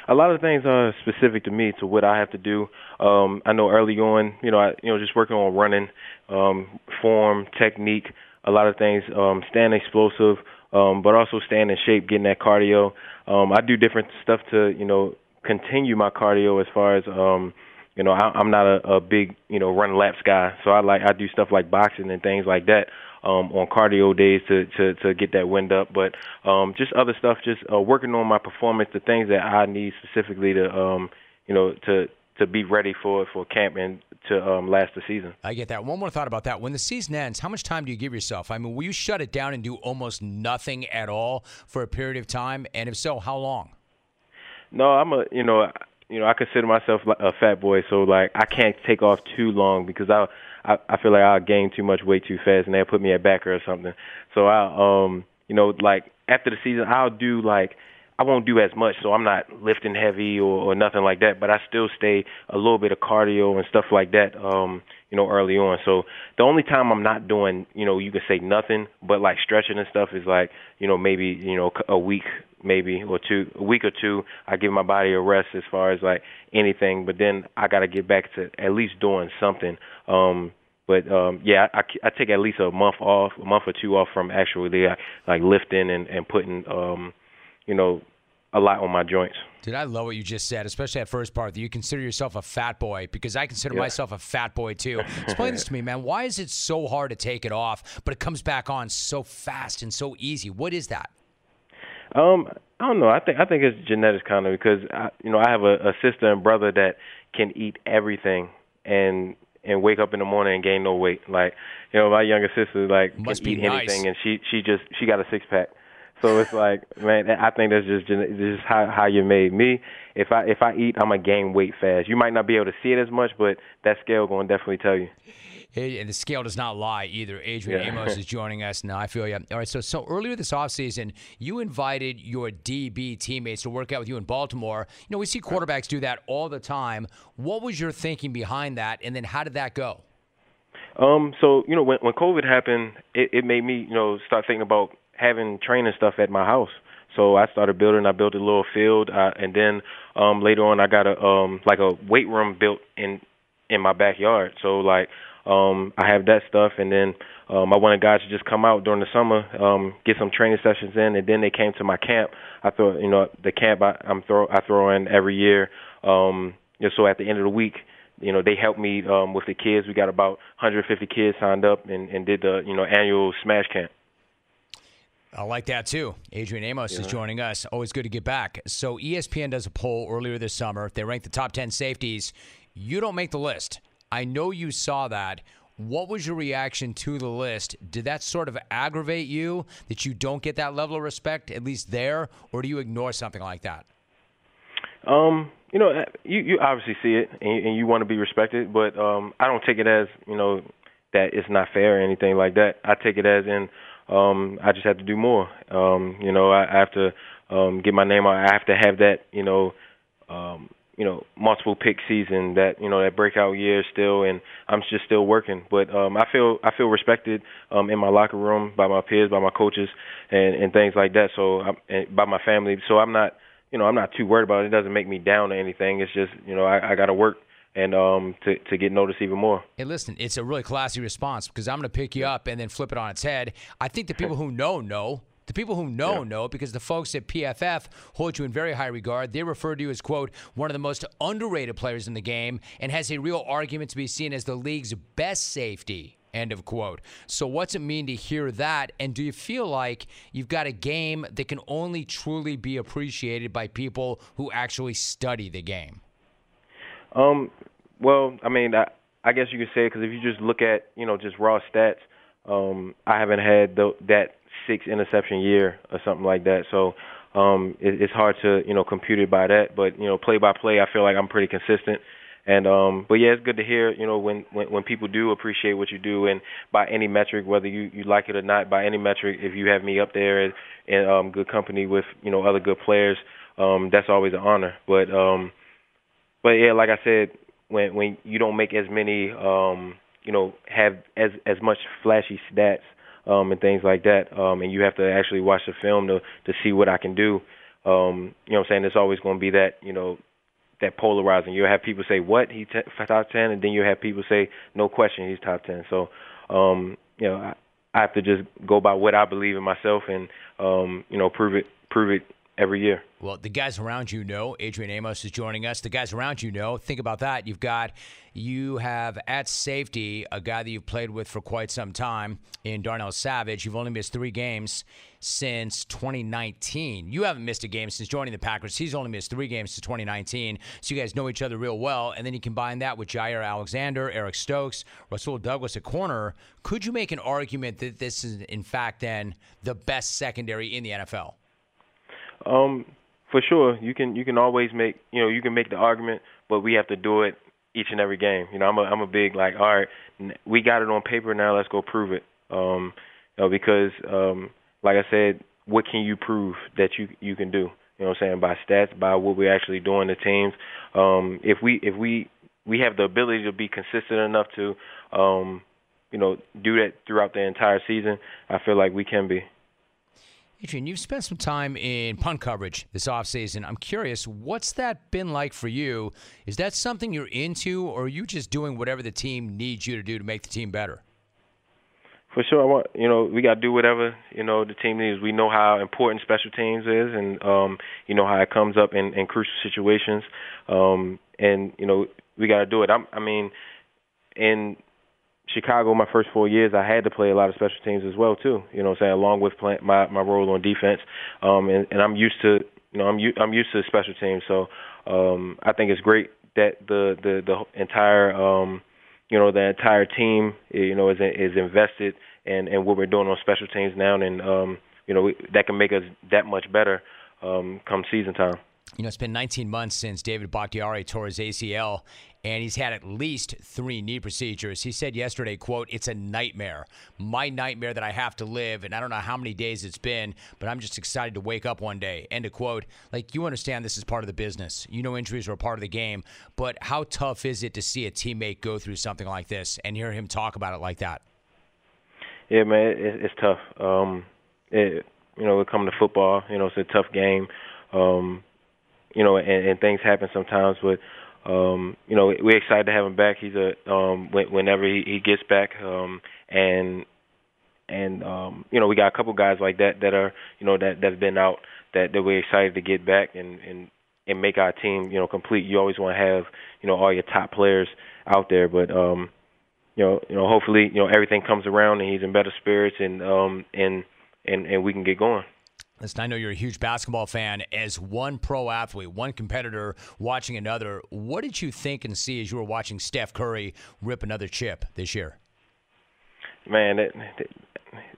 a lot of things are specific to me to what I have to do. Um, I know early on, you know, I, you know, just working on running, um, form, technique, a lot of things, um, staying explosive, um, but also staying in shape, getting that cardio. Um, I do different stuff to, you know, continue my cardio as far as, um, you know, I, I'm not a, a big, you know, run laps guy, so I like I do stuff like boxing and things like that um, on cardio days to, to to get that wind up. But um, just other stuff, just uh, working on my performance, the things that I need specifically to, um, you know, to to be ready for for camp and to um, last the season. I get that. One more thought about that. When the season ends, how much time do you give yourself? I mean, will you shut it down and do almost nothing at all for a period of time? And if so, how long? No, I'm a you know you know I consider myself a fat boy, so like I can't take off too long because I I, I feel like I'll gain too much weight too fast and they'll put me at backer or something. So I um you know like after the season I'll do like I won't do as much, so I'm not lifting heavy or, or nothing like that. But I still stay a little bit of cardio and stuff like that. Um, you know, early on. So the only time I'm not doing, you know, you can say nothing, but like stretching and stuff is like, you know, maybe you know a week, maybe or two, a week or two. I give my body a rest as far as like anything, but then I got to get back to at least doing something. Um, but um, yeah, I, I take at least a month off, a month or two off from actually like lifting and and putting, um, you know, a lot on my joints. Dude, I love what you just said, especially that first part that you consider yourself a fat boy because I consider Yeah. myself a fat boy too. Explain this to me, man. Why is it so hard to take it off, but it comes back on so fast and so easy? What is that? Um, I don't know. I think I think it's genetics kind of because I, you know I have a, a sister and brother that can eat everything and and wake up in the morning and gain no weight. Like you know my younger sister like Must can be eat nice. anything and she she just she got a six pack. So it's like man, I think that's just is how how you're made. Me, if I if I eat, I'm gonna gain weight fast. You might not be able to see it as much, but that scale gonna definitely tell you. And the scale does not lie either. Adrian Yeah. Amos is joining us now. I feel you. All right, so so earlier this offseason, you invited your DB teammates to work out with you in Baltimore. You know, we see quarterbacks do that all the time. What was your thinking behind that, and then how did that go? Um, so you know, when when COVID happened, it, it made me you know start thinking about having training stuff at my house. So I started building. I built a little field, uh, and then um, later on, I got a um, like a weight room built in in my backyard. So like um, I have that stuff, and then um, I wanted guys to just come out during the summer, um, get some training sessions in, and then they came to my camp. I throw you know the camp I, I'm throw I throw in every year. Um, you know, so at the end of the week, you know they helped me um, with the kids. We got about 150 kids signed up and, and did the you know annual Smash Camp. I like that too. Adrian Amos is joining us. Always good to get back. So ESPN does a poll earlier this summer. They ranked the top 10 safeties. You don't make the list. I know you saw that. What was your reaction to the list? Did that sort of aggravate you that you don't get that level of respect, at least there, or do you ignore something like that? Um, you know, you you obviously see it and, and you want to be respected, but um, I don't take it as you know that it's not fair or anything like that. I take it as in um, I just have to do more. Um, you know, I, I have to um, get my name out. I have to have that you know um, you know multiple pick season that you know that breakout year still, and I'm just still working. But um, I feel I feel respected um, in my locker room by my peers, by my coaches, and and things like that. So I'm, and by my family. So I'm not you know, I'm not too worried about it. It doesn't make me down or anything. It's just, you know, I, I got to work and um to to get noticed even more. Hey, listen, it's a really classy response because I'm going to pick you up and then flip it on its head. I think the people who know know, The people who know know because the folks at PFF hold you in very high regard. They refer to you as quote one of the most underrated players in the game and has a real argument to be seen as the league's best safety. End of quote. So, what's it mean to hear that? And do you feel like you've got a game that can only truly be appreciated by people who actually study the game? Um, well, I mean, I, I guess you could say because if you just look at you know just raw stats, um, I haven't had the, that six interception year or something like that. So um, it, it's hard to you know compute it by that. But you know, play by play, I feel like I'm pretty consistent. And um, but yeah, it's good to hear you know when, when when people do appreciate what you do, and by any metric, whether you you like it or not, by any metric, if you have me up there in, in um, good company with you know other good players, um, that's always an honor. But um, but yeah, like I said, when when you don't make as many um, you know have as as much flashy stats um, and things like that, um, and you have to actually watch the film to to see what I can do. Um, you know what I'm saying? There's always going to be that you know that polarizing. You'll have people say, "What? He t- top 10," and then you'll have people say, "No question, he's top 10." So, um, you know, I, I have to just go by what I believe in myself and um, you know prove it prove it every year. Well, the guys around you know. Adrian Amos is joining us. The guys around you know. Think about that. You've got, you have at safety a guy that you've played with for quite some time in Darnell Savage. You've only missed three games since 2019. You haven't missed a game since joining the Packers. He's only missed three games since 2019. So you guys know each other real well. And then you combine that with Jaire Alexander, Eric Stokes, Rasul Douglas at corner. Could you make an argument that this is, in fact, then the best secondary in the NFL? Um, for sure, you can you can always make you know you can make the argument, but we have to do it each and every game. You know, I'm a I'm a big like all right, we got it on paper now. Let's go prove it. Um, you know, because um, like I said, what can you prove that you you can do? You know what I'm saying by stats, by what we're actually doing to teams. Um, if we if we we have the ability to be consistent enough to um, you know do that throughout the entire season, I feel like we can be. Adrian, you've spent some time in punt coverage this offseason. I'm curious, what's that been like for you? Is that something you're into, or are you just doing whatever the team needs you to do to make the team better? For sure, I want you know we got to do whatever you know the team needs. We know how important special teams is, and um, you know how it comes up in, in crucial situations, um, and you know we got to do it. I'm, I mean, in Chicago, my first four years, I had to play a lot of special teams as well too. You know, what I'm saying along with play, my my role on defense, um, and, and I'm used to you know I'm u- I'm used to special teams. So um, I think it's great that the the the entire um, you know the entire team you know is is invested in in what we're doing on special teams now, and um, you know we, that can make us that much better um, come season time. You know, it's been 19 months since David Bakhtiari tore his ACL, and he's had at least three knee procedures. He said yesterday, quote, it's a nightmare. My nightmare that I have to live, and I don't know how many days it's been, but I'm just excited to wake up one day. End of quote. Like, you understand this is part of the business. You know injuries are a part of the game, but how tough is it to see a teammate go through something like this and hear him talk about it like that? Yeah, man, it, it's tough. Um, it, you know, it come to football, you know, it's a tough game. Um, you know, and, and things happen sometimes, but um, you know, we're excited to have him back. He's a um, whenever he, he gets back, um, and and um, you know, we got a couple guys like that that are you know that that've been out that that we're excited to get back and and and make our team you know complete. You always want to have you know all your top players out there, but um, you know you know hopefully you know everything comes around and he's in better spirits and um and and and we can get going. Listen, I know you're a huge basketball fan. As one pro athlete, one competitor watching another, what did you think and see as you were watching Steph Curry rip another chip this year? Man, that, that,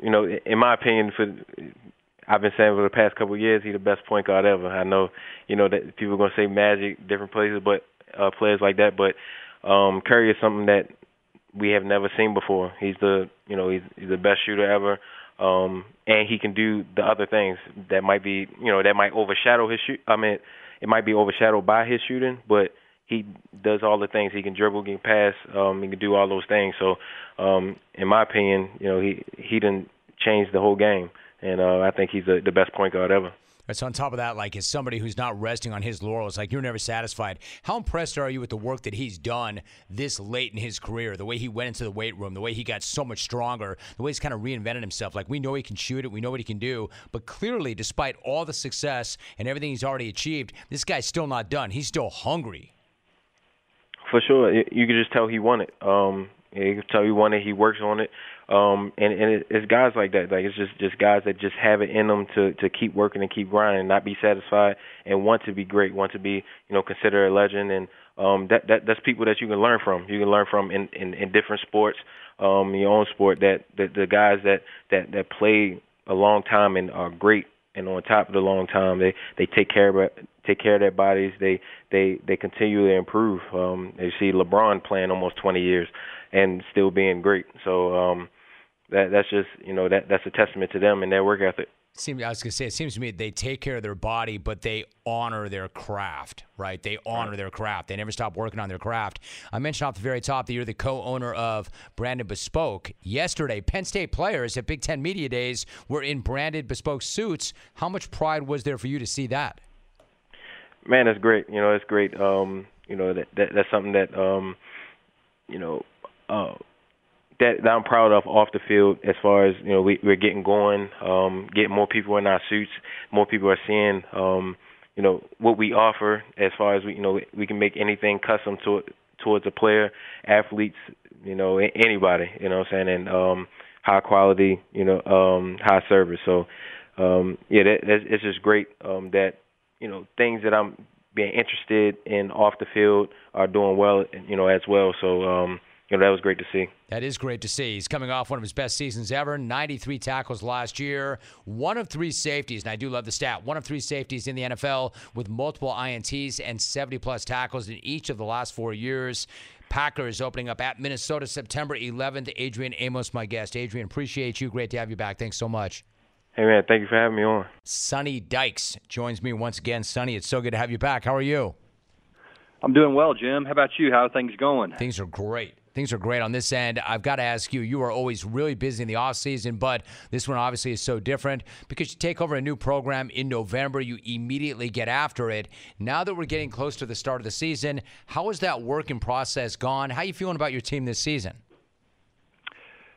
you know, in my opinion, for I've been saying for the past couple of years, he's the best point guard ever. I know, you know, that people are going to say Magic, different places, but uh, players like that. But um, Curry is something that we have never seen before. He's the, you know, he's, he's the best shooter ever um, and he can do the other things that might be, you know, that might overshadow his shoot. I mean, it might be overshadowed by his shooting, but he does all the things. He can dribble, he can pass, um, he can do all those things. So, um, in my opinion, you know, he he didn't change the whole game, and uh, I think he's the, the best point guard ever. Right, so on top of that, like as somebody who's not resting on his laurels, like you're never satisfied. How impressed are you with the work that he's done this late in his career? The way he went into the weight room, the way he got so much stronger, the way he's kind of reinvented himself. Like we know he can shoot it, we know what he can do, but clearly, despite all the success and everything he's already achieved, this guy's still not done. He's still hungry. For sure, you can just tell he won it. Um, you can tell he won it. He works on it. Um, and and it, it's guys like that. Like it's just just guys that just have it in them to to keep working and keep grinding, and not be satisfied, and want to be great, want to be you know considered a legend. And um, that that that's people that you can learn from. You can learn from in in, in different sports, um, your own sport. That the, the guys that that that play a long time and are great and on top of the long time, they they take care of take care of their bodies. They they they continually improve. Um, you see LeBron playing almost 20 years and still being great. So um, that that's just you know that that's a testament to them and their work ethic. Seems, I was gonna say, it seems to me they take care of their body, but they honor their craft, right? They honor right. their craft. They never stop working on their craft. I mentioned off the very top that you're the co-owner of Branded Bespoke. Yesterday, Penn State players at Big Ten Media Days were in branded bespoke suits. How much pride was there for you to see that? Man, that's great. You know, it's great. Um, you know, that, that that's something that um, you know. Uh, that, that I'm proud of off the field as far as you know we, we're getting going, um, getting more people in our suits, more people are seeing um, you know what we offer as far as we you know we can make anything custom to towards a player, athletes, you know anybody, you know what I'm saying, and um, high quality, you know, um, high service. So um, yeah, that, that's, it's just great um, that you know things that I'm being interested in off the field are doing well, you know, as well. So um, you know, that was great to see. That is great to see. He's coming off one of his best seasons ever 93 tackles last year, one of three safeties, and I do love the stat one of three safeties in the NFL with multiple INTs and 70 plus tackles in each of the last four years. Packers opening up at Minnesota September 11th. Adrian Amos, my guest. Adrian, appreciate you. Great to have you back. Thanks so much. Hey, man. Thank you for having me on. Sonny Dykes joins me once again. Sonny, it's so good to have you back. How are you? I'm doing well, Jim. How about you? How are things going? Things are great. Things are great on this end. I've got to ask you, you are always really busy in the off season, but this one obviously is so different because you take over a new program in November, you immediately get after it. Now that we're getting close to the start of the season, how has that working process gone? How are you feeling about your team this season?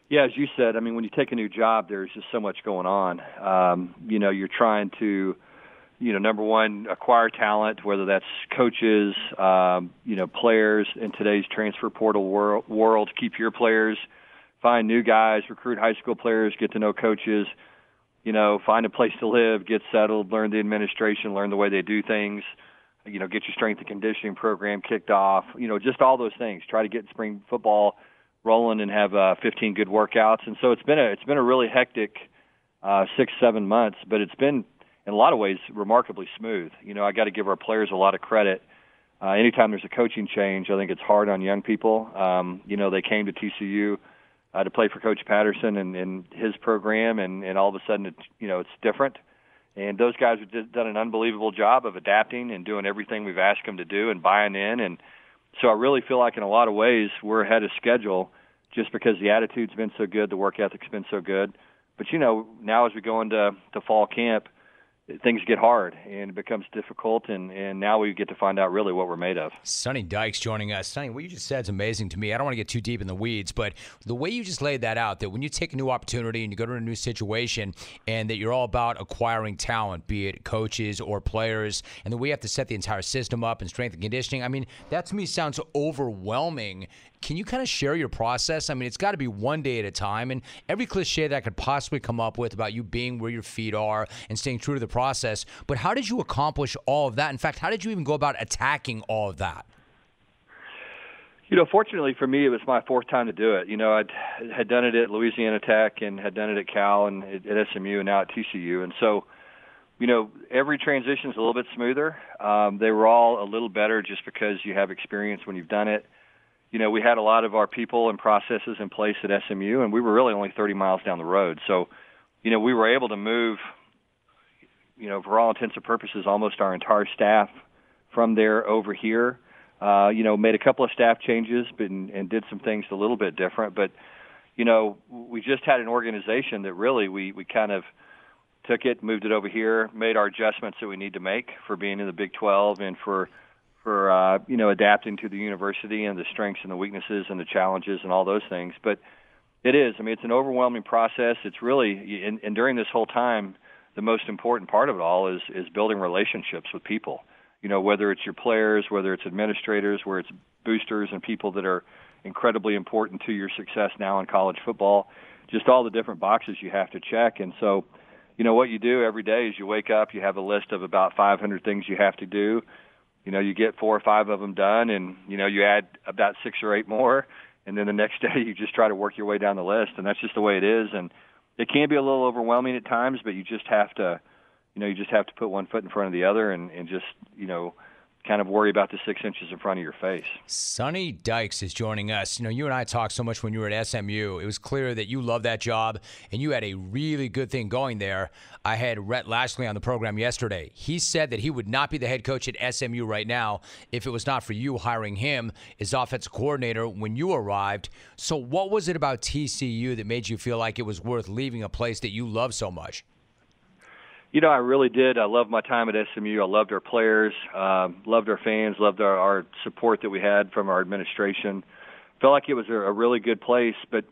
Yeah, as you said, I mean, when you take a new job, there's just so much going on. Um, you know, you're trying to you know, number one, acquire talent, whether that's coaches, um, you know, players in today's transfer portal world, world. Keep your players, find new guys, recruit high school players, get to know coaches. You know, find a place to live, get settled, learn the administration, learn the way they do things. You know, get your strength and conditioning program kicked off. You know, just all those things. Try to get spring football rolling and have uh, 15 good workouts. And so it's been a it's been a really hectic uh, six seven months, but it's been in a lot of ways remarkably smooth. You know, I got to give our players a lot of credit. Uh, anytime there's a coaching change, I think it's hard on young people. Um, you know, they came to TCU uh, to play for Coach Patterson and, and his program, and, and all of a sudden, it's you know, it's different. And those guys have done an unbelievable job of adapting and doing everything we've asked them to do and buying in. And so I really feel like in a lot of ways we're ahead of schedule just because the attitude's been so good, the work ethic's been so good. But you know, now as we go into to fall camp, things get hard and it becomes difficult and, and now we get to find out really what we're made of. Sonny Dykes joining us. Sonny, what you just said is amazing to me. I don't want to get too deep in the weeds, but the way you just laid that out, that when you take a new opportunity and you go to a new situation and that you're all about acquiring talent, be it coaches or players, and that we have to set the entire system up and strength and conditioning, I mean, that to me sounds overwhelming can you kind of share your process? I mean, it's got to be one day at a time, and every cliche that I could possibly come up with about you being where your feet are and staying true to the process. But how did you accomplish all of that? In fact, how did you even go about attacking all of that? You know, fortunately for me, it was my fourth time to do it. You know, I had done it at Louisiana Tech and had done it at Cal and at SMU and now at TCU. And so, you know, every transition is a little bit smoother. Um, they were all a little better just because you have experience when you've done it you know, we had a lot of our people and processes in place at SMU, and we were really only 30 miles down the road. So, you know, we were able to move, you know, for all intents and purposes, almost our entire staff from there over here. Uh, you know, made a couple of staff changes, and, and did some things a little bit different. But, you know, we just had an organization that really we we kind of took it, moved it over here, made our adjustments that we need to make for being in the Big 12 and for for uh, you know adapting to the university and the strengths and the weaknesses and the challenges and all those things. But it is. I mean, it's an overwhelming process. It's really and, and during this whole time, the most important part of it all is is building relationships with people. You know, whether it's your players, whether it's administrators, where it's boosters and people that are incredibly important to your success now in college football. Just all the different boxes you have to check, and so you know what you do every day is you wake up, you have a list of about 500 things you have to do. You know, you get four or five of them done, and you know you add about six or eight more, and then the next day you just try to work your way down the list, and that's just the way it is. And it can be a little overwhelming at times, but you just have to, you know, you just have to put one foot in front of the other, and and just you know kind of worry about the six inches in front of your face. Sonny Dykes is joining us. You know, you and I talked so much when you were at SMU. It was clear that you loved that job and you had a really good thing going there. I had Rhett Lashlee on the program yesterday. He said that he would not be the head coach at SMU right now if it was not for you hiring him as offensive coordinator when you arrived. So, what was it about TCU that made you feel like it was worth leaving a place that you love so much? You know, I really did. I loved my time at SMU. I loved our players, um, loved our fans, loved our, our support that we had from our administration. Felt like it was a, a really good place. But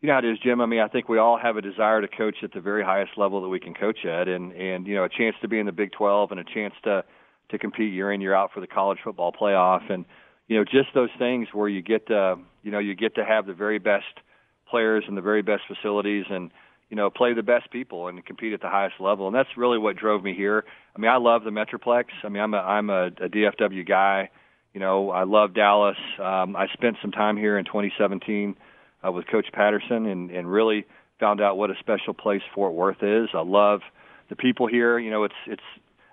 you know how it is, Jim. I mean, I think we all have a desire to coach at the very highest level that we can coach at, and and you know, a chance to be in the Big 12 and a chance to to compete year in year out for the college football playoff, and you know, just those things where you get to you know you get to have the very best players and the very best facilities and you know, play the best people and compete at the highest level. And that's really what drove me here. I mean, I love the Metroplex. I mean, I'm a I'm a, a DFW guy. You know, I love Dallas. Um, I spent some time here in 2017 uh, with Coach Patterson and and really found out what a special place Fort Worth is. I love the people here. You know, it's it's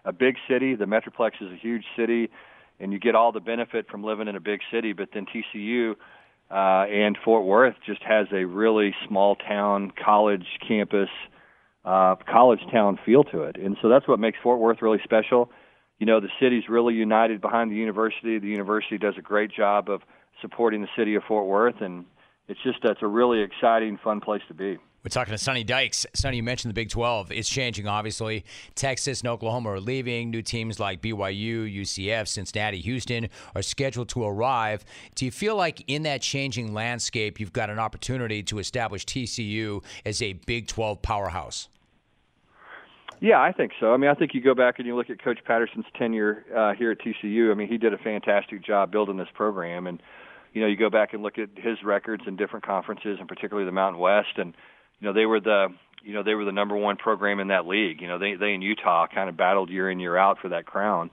a big city. The Metroplex is a huge city, and you get all the benefit from living in a big city. But then TCU uh, and Fort Worth just has a really small town college campus, uh, college town feel to it, and so that's what makes Fort Worth really special. You know, the city's really united behind the university. The university does a great job of supporting the city of Fort Worth, and it's just it's a really exciting, fun place to be. We're talking to Sonny Dykes. Sonny, you mentioned the Big 12. It's changing, obviously. Texas and Oklahoma are leaving. New teams like BYU, UCF, Cincinnati, Houston are scheduled to arrive. Do you feel like in that changing landscape, you've got an opportunity to establish TCU as a Big 12 powerhouse? Yeah, I think so. I mean, I think you go back and you look at Coach Patterson's tenure uh, here at TCU. I mean, he did a fantastic job building this program, and you know, you go back and look at his records in different conferences, and particularly the Mountain West, and you know they were the you know they were the number one program in that league. You know they they in Utah kind of battled year in year out for that crown,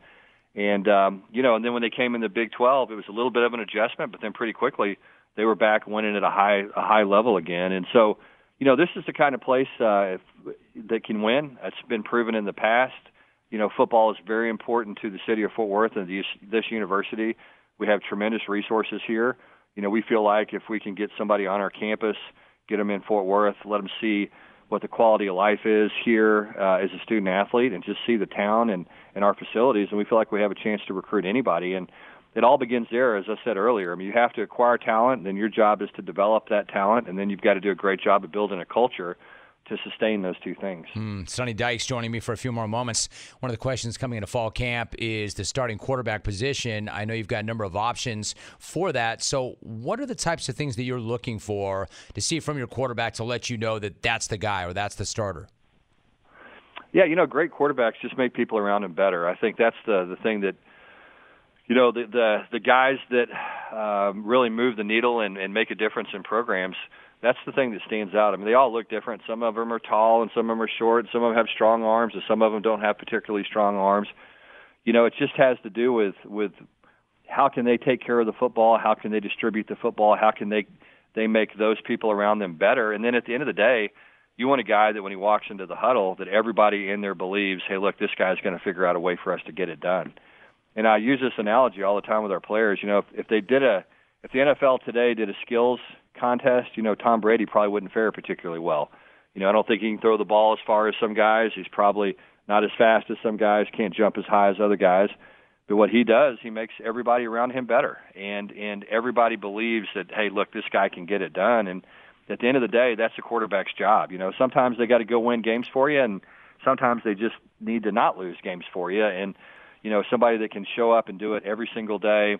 and um, you know and then when they came in the Big 12, it was a little bit of an adjustment, but then pretty quickly they were back winning at a high a high level again, and so you know this is the kind of place uh, if, that can win. It's been proven in the past. You know football is very important to the city of Fort Worth and this, this university. We have tremendous resources here. You know we feel like if we can get somebody on our campus get them in Fort Worth, let them see what the quality of life is here uh, as a student athlete, and just see the town and and our facilities. And we feel like we have a chance to recruit anybody. And it all begins there, as I said earlier. I mean, you have to acquire talent, and then your job is to develop that talent, and then you've got to do a great job of building a culture to sustain those two things. Mm, Sonny Dykes joining me for a few more moments. One of the questions coming into fall camp is the starting quarterback position. I know you've got a number of options for that. So, what are the types of things that you're looking for to see from your quarterback to let you know that that's the guy or that's the starter? Yeah, you know, great quarterbacks just make people around them better. I think that's the the thing that you know the the, the guys that um, really move the needle and, and make a difference in programs that's the thing that stands out. I mean, they all look different. Some of them are tall, and some of them are short. Some of them have strong arms, and some of them don't have particularly strong arms. You know, it just has to do with with how can they take care of the football, how can they distribute the football, how can they they make those people around them better, and then at the end of the day, you want a guy that when he walks into the huddle, that everybody in there believes, hey, look, this guy's going to figure out a way for us to get it done. And I use this analogy all the time with our players. You know, if, if they did a if the NFL today did a skills contest, you know, Tom Brady probably wouldn't fare particularly well. You know, I don't think he can throw the ball as far as some guys. He's probably not as fast as some guys, can't jump as high as other guys. But what he does, he makes everybody around him better. And and everybody believes that, hey, look, this guy can get it done. And at the end of the day, that's the quarterback's job. You know, sometimes they got to go win games for you, and sometimes they just need to not lose games for you. And you know, somebody that can show up and do it every single day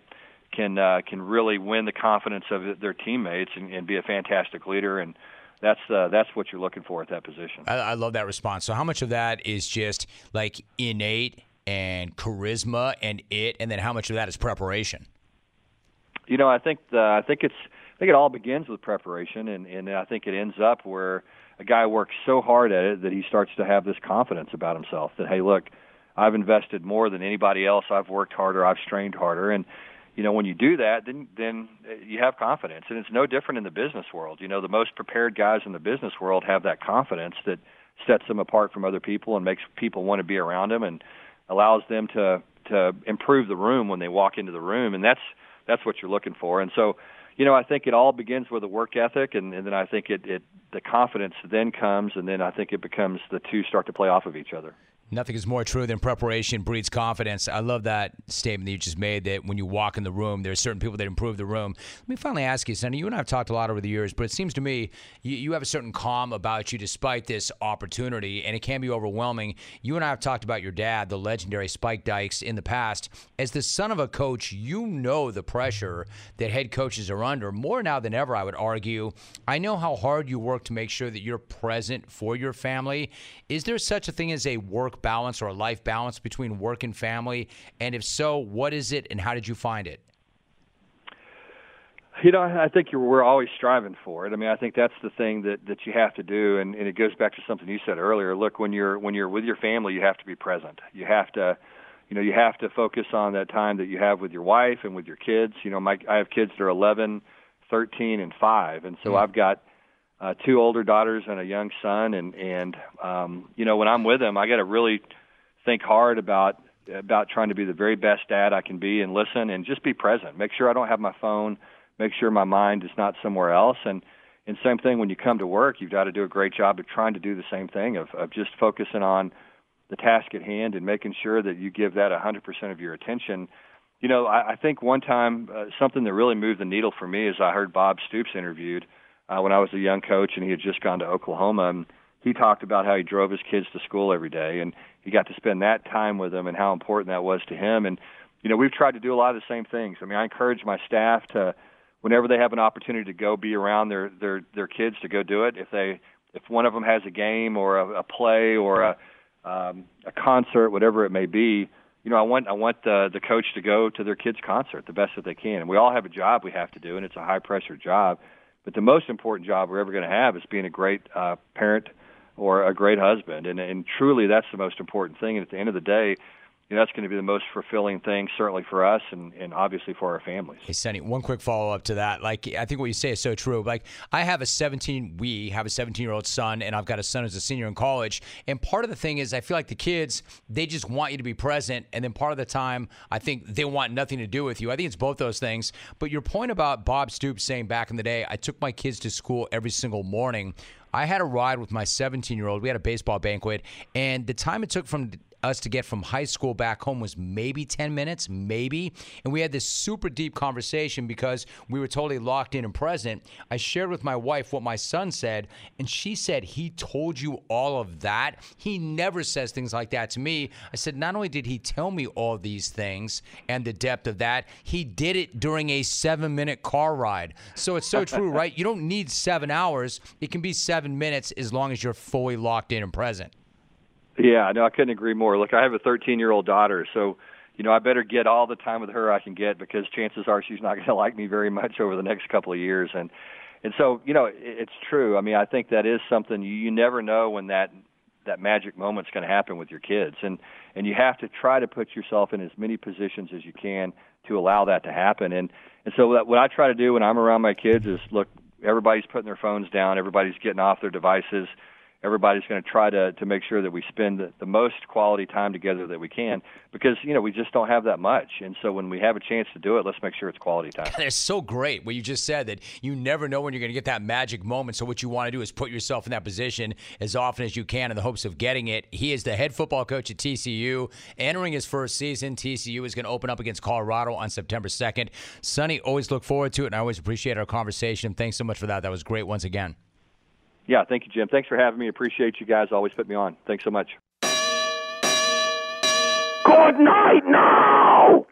can uh, can really win the confidence of their teammates and, and be a fantastic leader. And that's uh, that's what you're looking for at that position. I, I love that response. So, how much of that is just like innate and charisma and it, and then how much of that is preparation? You know, I think the, I think it's I think it all begins with preparation, and and I think it ends up where a guy works so hard at it that he starts to have this confidence about himself that hey, look, I've invested more than anybody else. I've worked harder. I've strained harder, and you know when you do that then then uh, you have confidence. And it's no different in the business world. You know the most prepared guys in the business world have that confidence that sets them apart from other people and makes people want to be around them and allows them to to improve the room when they walk into the room. And that's that's what you're looking for. And so you know i think it all begins with a work ethic and, and then i think it, it the confidence then comes and then i think it becomes the two start to play off of each other Nothing is more true than preparation breeds confidence. I love that statement that you just made that when you walk in the room, there are certain people that improve the room. Let me finally ask you, Sonny, you and I have talked a lot over the years, but it seems to me you, you have a certain calm about you despite this opportunity, and it can be overwhelming. You and I have talked about your dad, the legendary Spike Dykes, in the past. As the son of a coach, you know the pressure that head coaches are under more now than ever, I would argue. I know how hard you work to make sure that you're present for your family. Is there such a thing as a work balance or a life balance between work and family? And if so, what is it and how did you find it? You know, I think you're, we're always striving for it. I mean, I think that's the thing that that you have to do, and, and it goes back to something you said earlier. Look, when you're when you're with your family, you have to be present. You have to, you know, you have to focus on that time that you have with your wife and with your kids. You know, my I have kids that are 11, 13, and five, and so mm. I've got uh, two older daughters and a young son, and and um, you know when I'm with them, I got to really think hard about about trying to be the very best dad I can be, and listen and just be present. Make sure I don't have my phone. Make sure my mind is not somewhere else. And and same thing when you come to work, you've got to do a great job of trying to do the same thing of of just focusing on the task at hand and making sure that you give that 100% of your attention. You know, I, I think one time uh, something that really moved the needle for me is I heard Bob Stoops interviewed when I was a young coach, and he had just gone to Oklahoma. And he talked about how he drove his kids to school every day, and he got to spend that time with them, and how important that was to him. And you know, we've tried to do a lot of the same things. I mean, I encourage my staff to, whenever they have an opportunity to go be around their their their kids, to go do it. If they if one of them has a game or a, a play or a um, a concert, whatever it may be, you know, I want I want the the coach to go to their kids' concert the best that they can. And we all have a job we have to do, and it's a high pressure job. But the most important job we're ever going to have is being a great uh, parent or a great husband, and and truly that's the most important thing. And at the end of the day, you know, that's going to be the most fulfilling thing, certainly for us and, and obviously for our families. Hey, Sonny, one quick follow up to that. Like, I think what you say is so true. Like, I have a 17, we have a 17 year old son, and I've got a son who's a senior in college. And part of the thing is, I feel like the kids, they just want you to be present. And then part of the time, I think they want nothing to do with you. I think it's both those things. But your point about Bob Stoops saying back in the day, I took my kids to school every single morning. I had a ride with my 17 year old. We had a baseball banquet, and the time it took from us to get from high school back home was maybe 10 minutes, maybe. And we had this super deep conversation because we were totally locked in and present. I shared with my wife what my son said, and she said, He told you all of that. He never says things like that to me. I said, Not only did he tell me all these things and the depth of that, he did it during a seven minute car ride. So it's so true, right? You don't need seven hours, it can be seven minutes as long as you're fully locked in and present. Yeah, no, I couldn't agree more. Look, I have a 13 year old daughter, so you know I better get all the time with her I can get because chances are she's not going to like me very much over the next couple of years. And and so you know it's true. I mean, I think that is something you, you never know when that that magic moment's going to happen with your kids, and and you have to try to put yourself in as many positions as you can to allow that to happen. And and so what I try to do when I'm around my kids is look, everybody's putting their phones down, everybody's getting off their devices everybody's going to try to to make sure that we spend the, the most quality time together that we can because you know we just don't have that much. And so when we have a chance to do it let's make sure it's quality time. It's so great what you just said that you never know when you're going to get that magic moment. So what you want to do is put yourself in that position as often as you can in the hopes of getting it. He is the head football coach at TCU entering his first season. TCU is going to open up against Colorado on September 2nd Sonny always look forward to it and I always appreciate our conversation. Thanks so much for that. That was great once again yeah, thank you, Jim. Thanks for having me. Appreciate you guys always put me on. Thanks so much. Good night now!